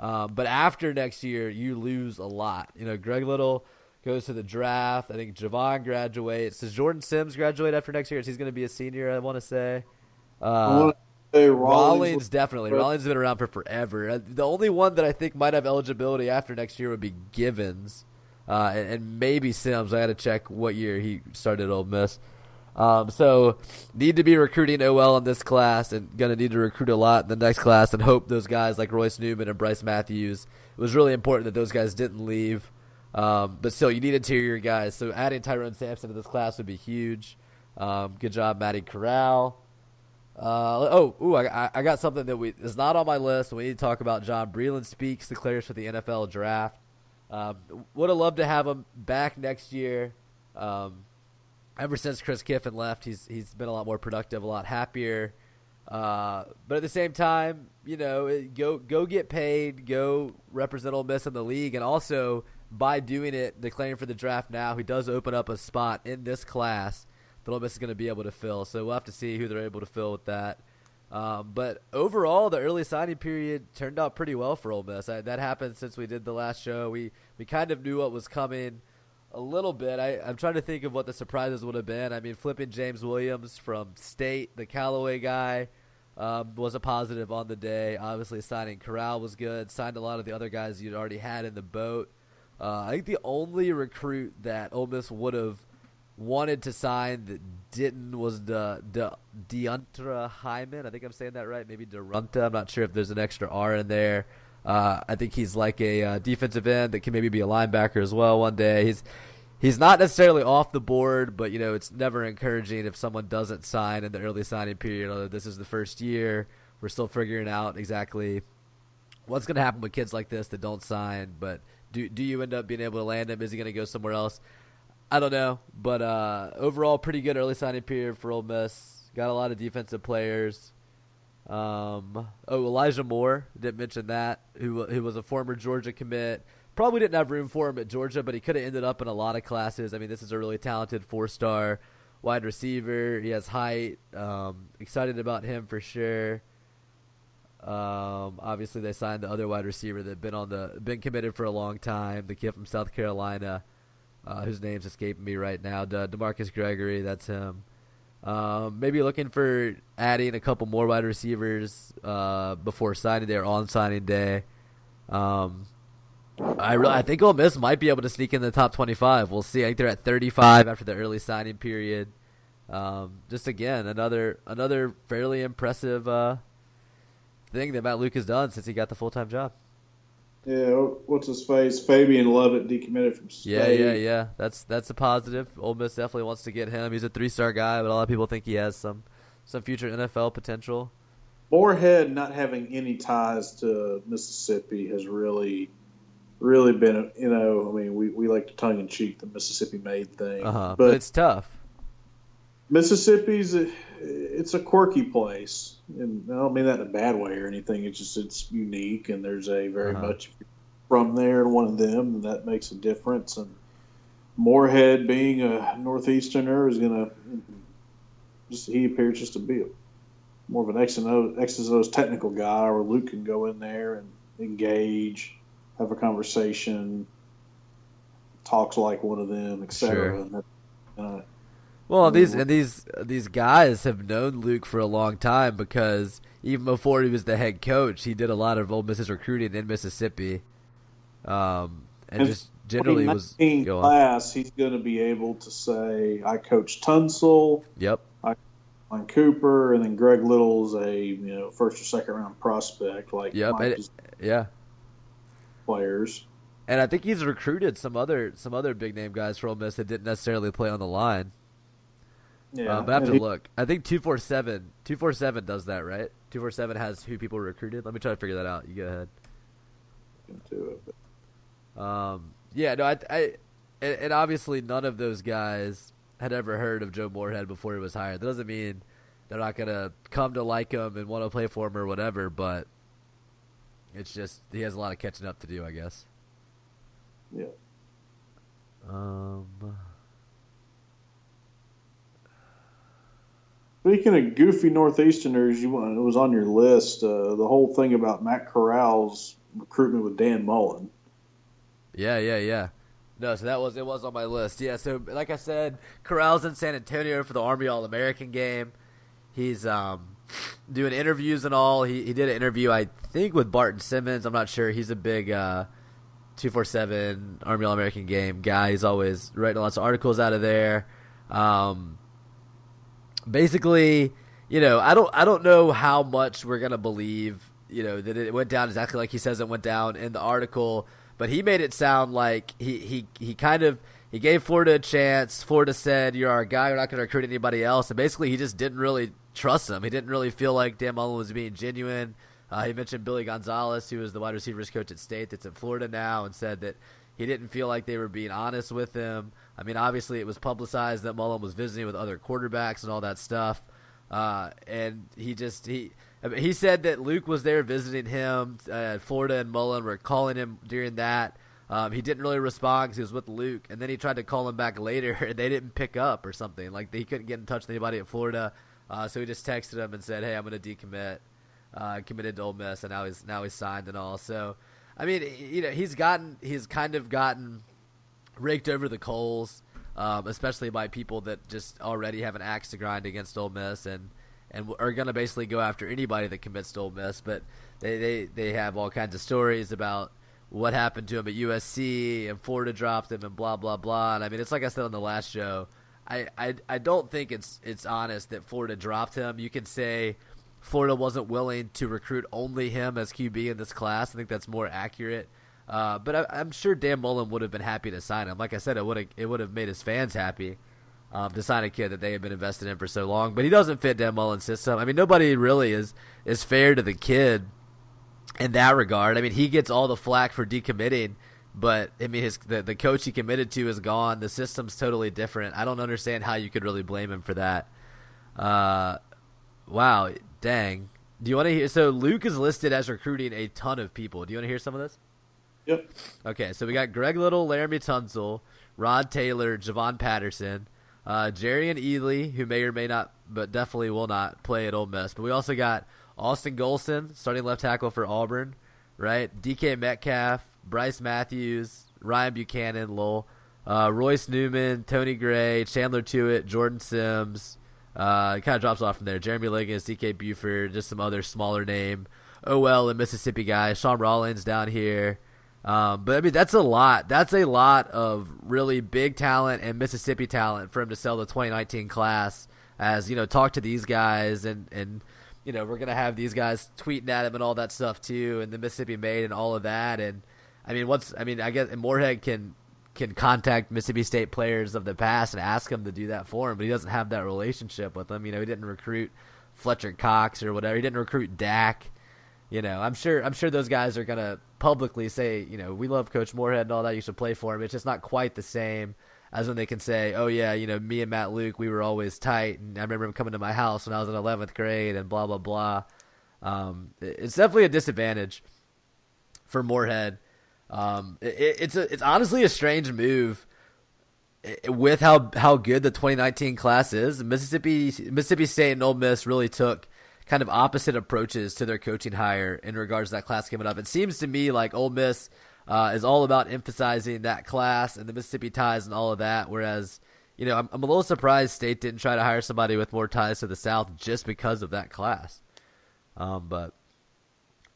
Um, but after next year, you lose a lot. You know, Greg Little goes to the draft. I think Javon graduates. Does Jordan Sims graduate after next year? Is he's going to be a senior? I want to say. Uh, want to say Rawlings, Rawlings. definitely. Rawlings has been around for forever. Uh, The only one that I think might have eligibility after next year would be Givens, uh, and, and maybe Sims. I got to check what year he started at Ole Miss. Um, so need to be recruiting OL in this class, and gonna need to recruit a lot in the next class, and hope those guys like Royce Newman and Bryce Matthews. It was really important that those guys didn't leave. Um, but still, you need interior guys. So adding Tyrone Sampson to this class would be huge. Um, good job, Matty Corral. Uh, oh, ooh, I, I got something that we is not on my list. We need to talk about. John Breeland Speaks, declares for the NFL draft. Um, would have loved to have him back next year. Um, ever since Chris Kiffin left, he's he's been a lot more productive, a lot happier. Uh, but at the same time, you know, go go get paid, go represent Ole Miss in the league, and also by doing it, declaring for the draft now, he does open up a spot in this class that Ole Miss is going to be able to fill. So we'll have to see who they're able to fill with that. Um, but overall, the early signing period turned out pretty well for Ole Miss. I, that happened since we did the last show. We we kind of knew what was coming a little bit. I, I'm trying to think of what the surprises would have been. I mean, flipping James Williams from State, the Callaway guy, um, was a positive on the day. Obviously, signing Corral was good. Signed a lot of the other guys you'd already had in the boat. Uh, I think the only recruit that Ole Miss would have wanted to sign that didn't was the the Deontra Hyman. I think I'm saying that right. Maybe Durunta. I'm not sure if there's an extra R in there. Uh, I think he's like a uh, defensive end that can maybe be a linebacker as well one day. He's he's not necessarily off the board, but you know it's never encouraging if someone doesn't sign in the early signing period. Although this is the first year, we're still figuring out exactly what's going to happen with kids like this that don't sign. But do do you end up being able to land him? Is he going to go somewhere else? I don't know, but uh, overall, pretty good early signing period for Ole Miss. Got a lot of defensive players. Um, oh, Elijah Moore didn't mention that. Who who was a former Georgia commit. Probably didn't have room for him at Georgia, but he could have ended up in a lot of classes. I mean, this is a really talented four star wide receiver. He has height. Um, excited about him for sure. Um, obviously, they signed the other wide receiver that been on the been committed for a long time. The kid from South Carolina, uh, whose name's escaping me right now. De- Demarcus Gregory, that's him. Um, maybe looking for adding a couple more wide receivers uh, before signing day or on signing day. Um, I re- I think Ole Miss might be able to sneak in the top twenty-five. We'll see. I think they're at thirty-five after the early signing period. Um, just again, another another fairly impressive uh, thing that Matt Luke has done since he got the full-time job. Yeah, what's his face? Fabian Lovett decommitted from State. Yeah, yeah, yeah. That's that's a positive. Ole Miss definitely wants to get him. He's a three-star guy, but a lot of people think he has some some future NFL potential. Moorhead not having any ties to Mississippi has really, really been, you know, I mean, we, we like to tongue in cheek the Mississippi made thing. Uh-huh. But, But it's tough. Mississippi's, a, it's a quirky place. And I don't mean that in a bad way or anything. It's just, it's unique and there's a very Uh-huh. much from there and one of them, and that makes a difference. And Moorhead being a Northeasterner is going to, just he appears just to be a more of an X and and O's technical guy, where Luke can go in there and engage, have a conversation, talks like one of them, etc. Sure. And that, uh, Well, these and these these guys have known Luke for a long time because even before he was the head coach, he did a lot of Ole Miss's recruiting in Mississippi, um, and, And just generally was 2019 go class, he's going to be able to say, "I coached Tunsil, Yep. I on Cooper, and then Greg Little's a you know first or second round prospect like Yep. And, yeah. players." And I think he's recruited some other some other big name guys for Ole Miss that didn't necessarily play on the line. Yeah, Uh, but I have to look. I think two four seven two four seven does that right. Two four seven has who people recruited. Let me try to figure that out. You go ahead. into it, but- Um, yeah, no, I, I, and, and obviously none of those guys had ever heard of Joe Moorhead before he was hired. That doesn't mean they're not gonna come to like him and want to play for him or whatever. But it's just he has a lot of catching up to do, I guess. Yeah. Um, Speaking of goofy Northeasterners, you it was on your list. Uh, the whole thing about Matt Corral's recruitment with Dan Mullen. yeah, yeah, yeah. No, so that was it was on my list. Yeah, so like I said, Corral's in San Antonio for the Army All American game. He's um doing interviews and all. He he did an interview I think with Barton Simmons. I'm not sure. He's a big uh two four seven Army All American game guy. He's always writing lots of articles out of there. Um basically, you know, I don't I don't know how much we're gonna believe, you know, that it went down exactly like he says it went down in the article, but he made it sound like he he, he kind of he gave Florida a chance. Florida said, "You're our guy. We're not going to recruit anybody else." And basically, he just didn't really trust him. He didn't really feel like Dan Mullen was being genuine Uh, he mentioned Billy Gonzalez, who was the wide receivers coach at State, that's at Florida now, and said that he didn't feel like they were being honest with him. I mean, obviously, it was publicized that Mullen was visiting with other quarterbacks and all that stuff. Uh, and he just he I mean, he said that Luke was there visiting him. Uh, Florida and Mullen were calling him during that. Um, he didn't really respond because he was with Luke, and then he tried to call him back later, and they didn't pick up or something. Like he couldn't get in touch with anybody at Florida, uh, so he just texted him and said, "Hey, I'm going to decommit." Uh, committed to Ole Miss, and now he's now he's signed and all. So, I mean, you know, he's gotten he's kind of gotten raked over the coals, um, especially by people that just already have an axe to grind against Ole Miss and and are going to basically go after anybody that commits to Ole Miss. But they, they they have all kinds of stories about what happened to him at USC and Florida dropped him and blah blah blah. And I mean, it's like I said on the last show. I, I, I don't think it's it's honest that Florida dropped him. You can say Florida wasn't willing to recruit only him as QB in this class. I think that's more accurate. Uh, but I, am sure Dan Mullen would have been happy to sign him. Like I said, it would have it would have made his fans happy um, to sign a kid that they had been invested in for so long. But he doesn't fit Dan Mullen's system. I mean, nobody really is is fair to the kid in that regard. I mean, he gets all the flack for decommitting, but I mean, his the, the coach he committed to is gone. The system's totally different. I don't understand how you could really blame him for that. Uh, wow, dang. Do you want to hear? So Luke is listed as recruiting a ton of people. Do you want to hear some of this? Yep. Okay, so we got Greg Little, Laremy Tunsil, Rod Taylor, Javon Patterson, uh, and Ealy, who may or may not, but definitely will not play at Ole Miss. But we also got Austin Golson, starting left tackle for Auburn, right? DK Metcalf, Bryce Matthews, Ryan Buchanan, Lowell, uh, Royce Newman, Tony Gray, Chandler Tuitt, Jordan Sims, uh, it kind of drops off from there. Jeremy Liggins, DK Buford, just some other smaller name. OL and Mississippi guy. Sean Rawlings down here. Um, but I mean, that's a lot. That's a lot of really big talent and Mississippi talent for him to sell the 2019 class. As you know, talk to these guys, and and you know we're gonna have these guys tweeting at him and all that stuff too, and the Mississippi made and all of that. And I mean, what's I mean, I guess Moorhead can can contact Mississippi State players of the past and ask them to do that for him, but he doesn't have that relationship with them. You know, he didn't recruit Fletcher Cox or whatever. He didn't recruit Dak. You know, I'm sure I'm sure those guys are gonna publicly say, you know, we love Coach Moorhead and all that. You should play for him. It's just not quite the same as when they can say, oh yeah, you know, me and Matt Luke, we were always tight, and I remember him coming to my house when I was in 11th grade, and blah blah blah. Um, it's definitely a disadvantage for Moorhead um, it, it's a, it's honestly a strange move with how how good the 2019 class is. Mississippi Mississippi State and Ole Miss really took kind of opposite approaches to their coaching hire in regards to that class coming up. It seems to me like Ole Miss uh, is all about emphasizing that class and the Mississippi ties and all of that, whereas you know I'm, I'm a little surprised State didn't try to hire somebody with more ties to the South just because of that class. Um, but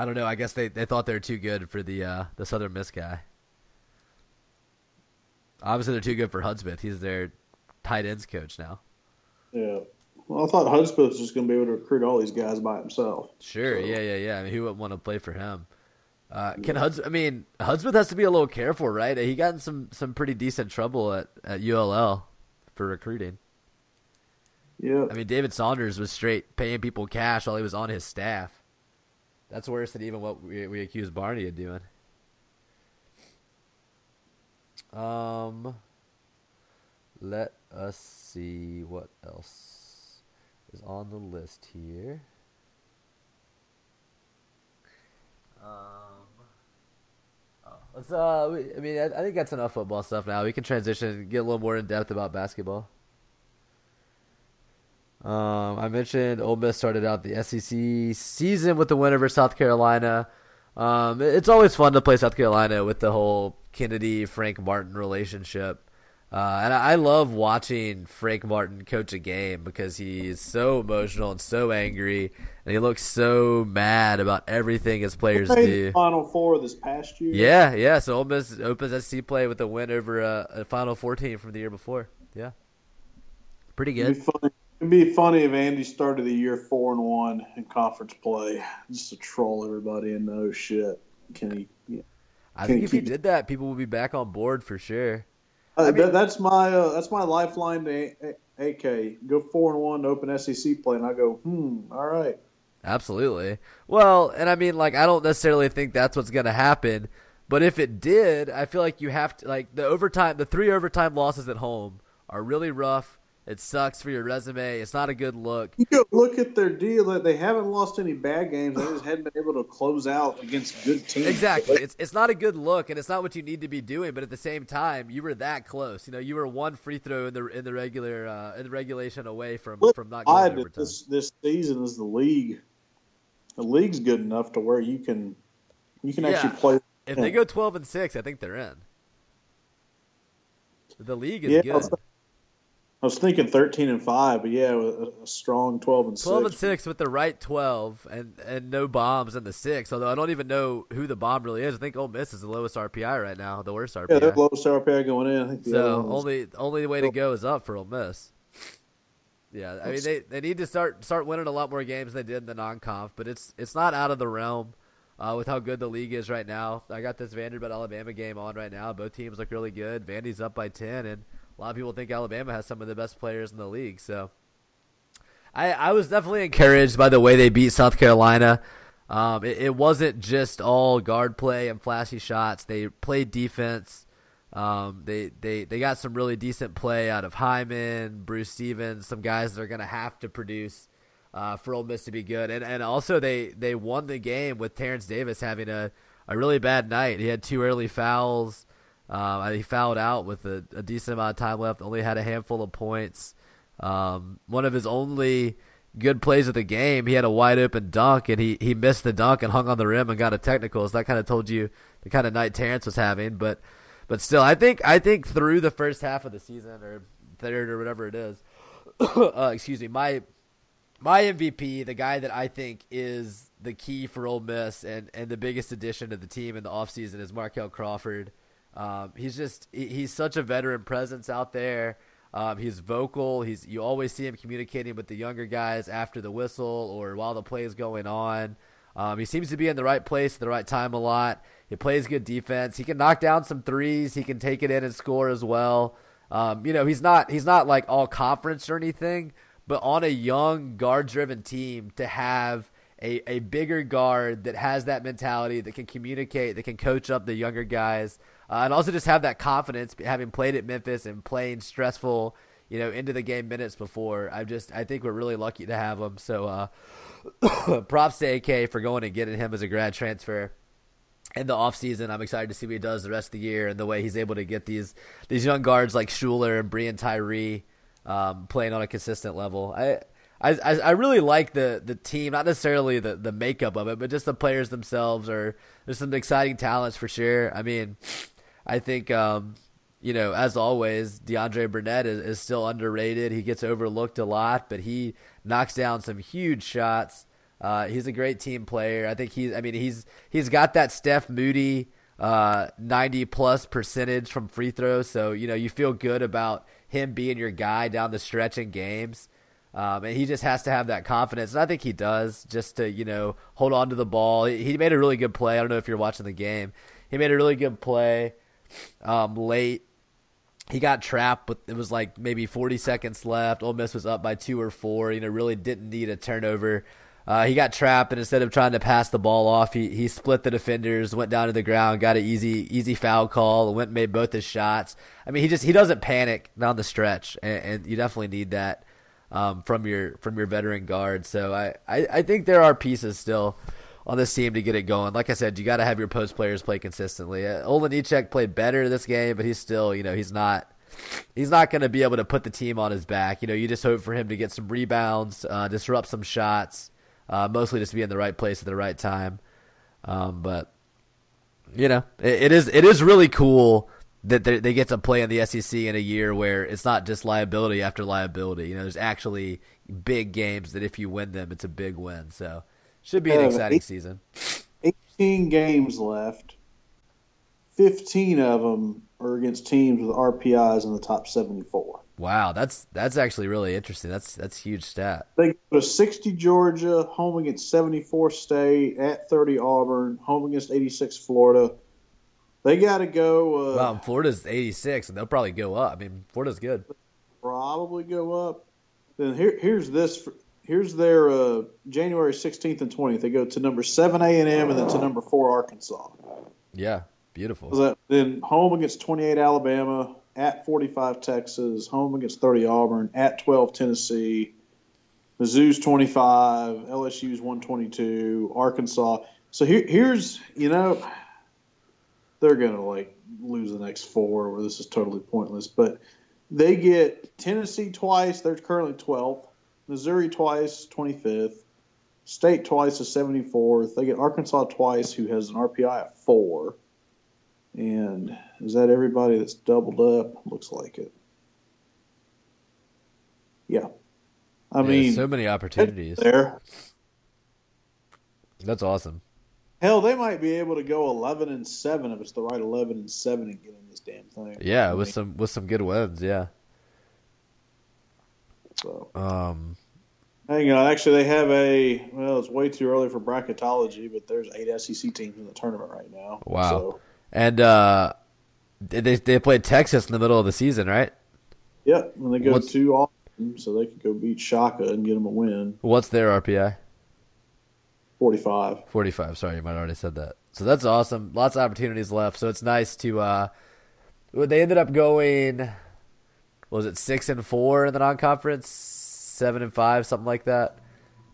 I don't know. I guess they, they thought they were too good for the uh, the Southern Miss guy. Obviously, they're too good for Hudspeth. He's their tight ends coach now. Yeah. Well, I thought Hudspeth was just going to be able to recruit all these guys by himself. Sure. So. Yeah, yeah, yeah. I mean, who wouldn't want to play for him? Uh, can Huds? I mean, Hudspeth has to be a little careful, right? He got in some some pretty decent trouble at at ULL for recruiting. Yeah. I mean, David Saunders was straight paying people cash while he was on his staff. That's worse than even what we, we accused Barney of doing. Um, let us see what else is on the list here. Um, oh, let's. Uh, we, I mean, I, I think that's enough football stuff. Now we can transition get a little more in depth about basketball. Um, I mentioned Ole Miss started out the SEC season with the win over South Carolina. Um, it's always fun to play South Carolina with the whole Kennedy Frank Martin relationship. Uh, and I love watching Frank Martin coach a game because he's so emotional and so angry, and he looks so mad about everything his players do. Final four this past year. Yeah, yeah. So Ole Miss opens SC play with a win over a, a Final Four team from the year before. Yeah, pretty good. It'd be funny if Andy started the year four and one in conference play, just to troll everybody and know shit. Can he? Yeah. I think if he did that, people would be back on board for sure. Uh, I mean, that, that's my uh, that's my lifeline to AK. Go four and one to open SEC play, and I go, hmm, all right. Absolutely. Well, and I mean, like, I don't necessarily think that's what's going to happen, but if it did, I feel like you have to, like, the overtime, the three overtime losses at home are really rough. It sucks for your resume. It's not a good look. You go look at their deal. that They haven't lost any bad games. They just hadn't been able to close out against good teams. Exactly. It's it's not a good look, and it's not what you need to be doing. But at the same time, you were that close. You know, you were one free throw in the in the regular uh, in the regulation away from Flip from not going overtime. this this season is the league. The league's good enough to where you can you can Yeah. actually play. If they go twelve and six, I think they're in. The league is Yeah, good. I was thinking thirteen and five, but yeah, a, a strong twelve and 12 and six. with the right 12 and and no bombs in the 6 although i don't even know who the bomb really is i think Ole miss is the lowest rpi right now the worst RPI. Yeah, they're lowest RPI going in. I think so only only way to go is up for Ole miss yeah i mean they, they need to start start winning a lot more games than they did in the non-conf but it's it's not out of the realm uh, with how good the league is right now i got this vanderbilt alabama game on right now both teams look really good vandy's up by 10 and a lot of people think alabama has some of the best players in the league so I, I was definitely encouraged by the way they beat South Carolina. Um, it, it wasn't just all guard play and flashy shots. They played defense. Um, they, they, they got some really decent play out of Hyman, Bruce Stevens, some guys that are going to have to produce uh, for Ole Miss to be good. And, and also they, they won the game with Terence Davis having a, a really bad night. He had two early fouls. Um, he fouled out with a, a decent amount of time left, only had a handful of points. Um, one of his only good plays of the game, he had a wide open dunk and he, he missed the dunk and hung on the rim and got a technical. So that kind of told you the kind of night Terence was having. But but still, I think I think through the first half of the season or third or whatever it is, uh, excuse me, my my MVP, the guy that I think is the key for Ole Miss and, and the biggest addition to the team in the offseason is Markel Crawford. Um, he's just he's such a veteran presence out there. Um, he's vocal. He's you always see him communicating with the younger guys after the whistle or while the play is going on. Um, he seems to be in the right place at the right time a lot. He plays good defense. He can knock down some threes. He can take it in and score as well. Um, you know, he's not he's not like all conference or anything, but on a young guard driven team to have a, a bigger guard that has that mentality that can communicate, that can coach up the younger guys, uh, and also just have that confidence, having played at Memphis and playing stressful, you know, into the game minutes before. I just I think we're really lucky to have him. So uh, props to AK for going and getting him as a grad transfer in the offseason. I'm excited to see what he does the rest of the year and the way he's able to get these these young guards like Schuler and Breein Tyree um, playing on a consistent level. I, I I really like the the team, not necessarily the the makeup of it, but just the players themselves. Are there's some exciting talents for sure. I mean, I think um, you know, as always, DeAndre Burnett is, is still underrated. He gets overlooked a lot, but he knocks down some huge shots. Uh, he's a great team player. I think he's. I mean, he's he's got that Steph Moody uh, ninety plus percentage from free throws. So you know you feel good about him being your guy down the stretch in games. Um, and he just has to have that confidence, and I think he does, just to you know hold on to the ball. He, he made a really good play. I don't know if you're watching the game. He made a really good play um, late he got trapped, but it was like maybe 40 seconds left. Ole Miss was up by two or four. You know, really didn't need a turnover. Uh, he got trapped, and instead of trying to pass the ball off, he he split the defenders, went down to the ground, got an easy easy foul call, went and made both his shots. I mean, he just he doesn't panic down the stretch, and, and you definitely need that um, from your from your veteran guard. So I, I, I think there are pieces still on this team to get it going. Like I said, you got to have your post players play consistently. Uh, Olejniczak played better this game, but he's still, you know, he's not he's not going to be able to put the team on his back. You know, you just hope for him to get some rebounds, uh, disrupt some shots, uh, mostly just be in the right place at the right time. Um, but you know, it, it is it is really cool that they they get to play in the SEC in a year where it's not just liability after liability. You know, there's actually big games that if you win them, it's a big win. So should be an Uh, exciting eight- season. 18 games left. 15 of them are against teams with RPIs in the top 74. Wow, that's that's actually really interesting. That's that's huge stat. They go to 60 Georgia, home against 74 State, at 30 Auburn, home against 86 Florida. They got to go. Uh, Wow, Florida's 86, and they'll probably go up. I mean, Florida's good. probably go up. Then here, here's this. For, here's their uh, January 16th and 20th. They go to number seven A and M, and then to number four Arkansas. Yeah, beautiful. Was that then home against 28 Alabama, at 45 Texas, home against 30 Auburn, at 12 Tennessee, Mizzou's 25, LSU's 122, Arkansas. So here, here's you know they're gonna like lose the next four, where this is totally pointless. But they get Tennessee twice; they're currently 12th. Missouri twice, 25th. State twice is 74th. They get Arkansas twice, who has an RPI of four. And is that everybody that's doubled up? Looks like it. Yeah. I Yeah, mean, so many opportunities. there. That's awesome. Hell, they might be able to go 11 and 7 if it's the right 11 and 7 and get in this damn thing. Yeah, I with mean, some with some good wins. Yeah. So. Um. Hang on. Actually, they have a. Well, it's way too early for bracketology, but there's eight SEC teams in the tournament right now. Wow. So, And uh, they they played Texas in the middle of the season, right? Yep. when they go What's- to Austin, so they could go beat Shaka and get them a win. What's their RPI? 45. 45. Sorry, you might have already said that. So that's awesome. Lots of opportunities left. So it's nice to. uh They ended up going. Was it six and four in the non-conference? Seven and five, something like that.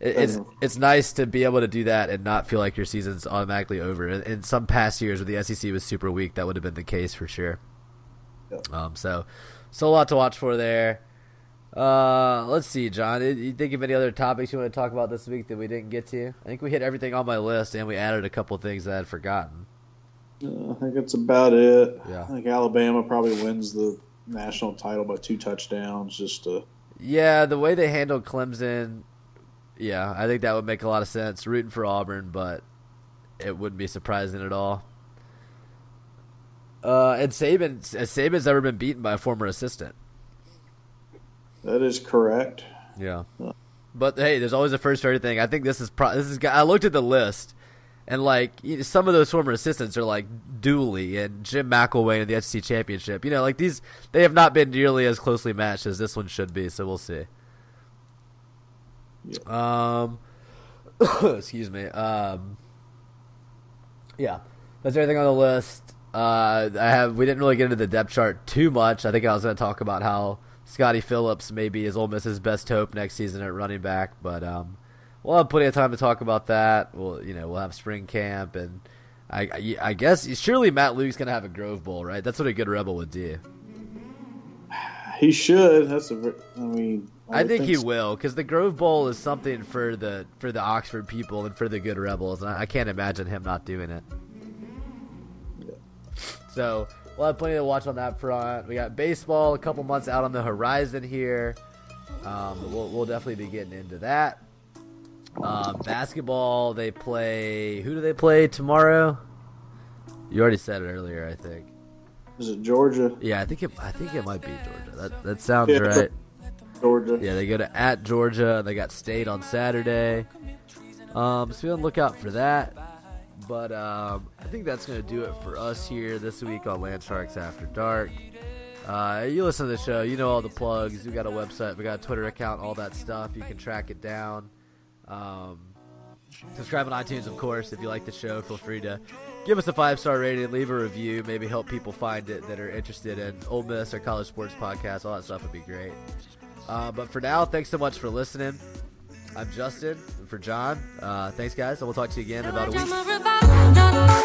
It, it's it's nice to be able to do that and not feel like your season's automatically over. In, in some past years, where the SEC was super weak, that would have been the case for sure. Yeah. Um. So, so a lot to watch for there. Uh, let's see, John. You- You think of any other topics you want to talk about this week that we didn't get to? I think we hit everything on my list, and we added a couple things that I had forgotten. Uh, I think that's about it. Yeah. I think Alabama probably wins the national title by two touchdowns. Just to, Yeah, the way they handled Clemson, yeah, I think that would make a lot of sense. Rooting for Auburn, but it wouldn't be surprising at all. Uh, and Saban, Saban's never been beaten by a former assistant. that is correct. Yeah. But hey, there's always a first for everything. I think this is pro- this is. I looked at the list, and like you- some of those former assistants are like Dooley and Jim McElwain in the SEC championship. You know, like these, they have not been nearly as closely matched as this one should be. So we'll see. Um, excuse me. Um, yeah, that's everything on the list. Uh, I have. We didn't really get into the depth chart too much. I think I was going to talk about how Scotty Phillips maybe is Ole Miss's best hope next season at running back, but um, we'll have plenty of time to talk about that. We'll, you know, we'll have spring camp, and I, I, I guess surely Matt Luke's going to have a Grove Bowl, right? That's what a good rebel would do. He should. That's a. I mean, I would think he so. will because the Grove Bowl is something for the for the Oxford people and for the good rebels, and I, I can't imagine him not doing it. So we'll have plenty to watch on that front. We got baseball a couple months out on the horizon here. Um, we'll we'll definitely be getting into that. Um, basketball, they play. Who do they play tomorrow? You already said it earlier, I think. Is it Georgia? Yeah, I think it. I think it might be Georgia. That that sounds Yeah. right. Georgia. Yeah, they go to at Georgia. They got State on Saturday. Um, so be on the lookout for that. But um, I think that's going to do it for us here this week on Land Sharks After Dark. Uh, you listen to the show, you know all the plugs. We got a website, we got a Twitter account, all that stuff. You can track it down. Um, subscribe on iTunes, of course. If you like the show, feel free to give us a five star rating, leave a review, maybe help people find it that are interested in Ole Miss or college sports podcasts. All that stuff would be great. Uh, but for now, thanks so much for listening. I'm Justin for John. Uh, thanks, guys, and we'll talk to you again in about a week.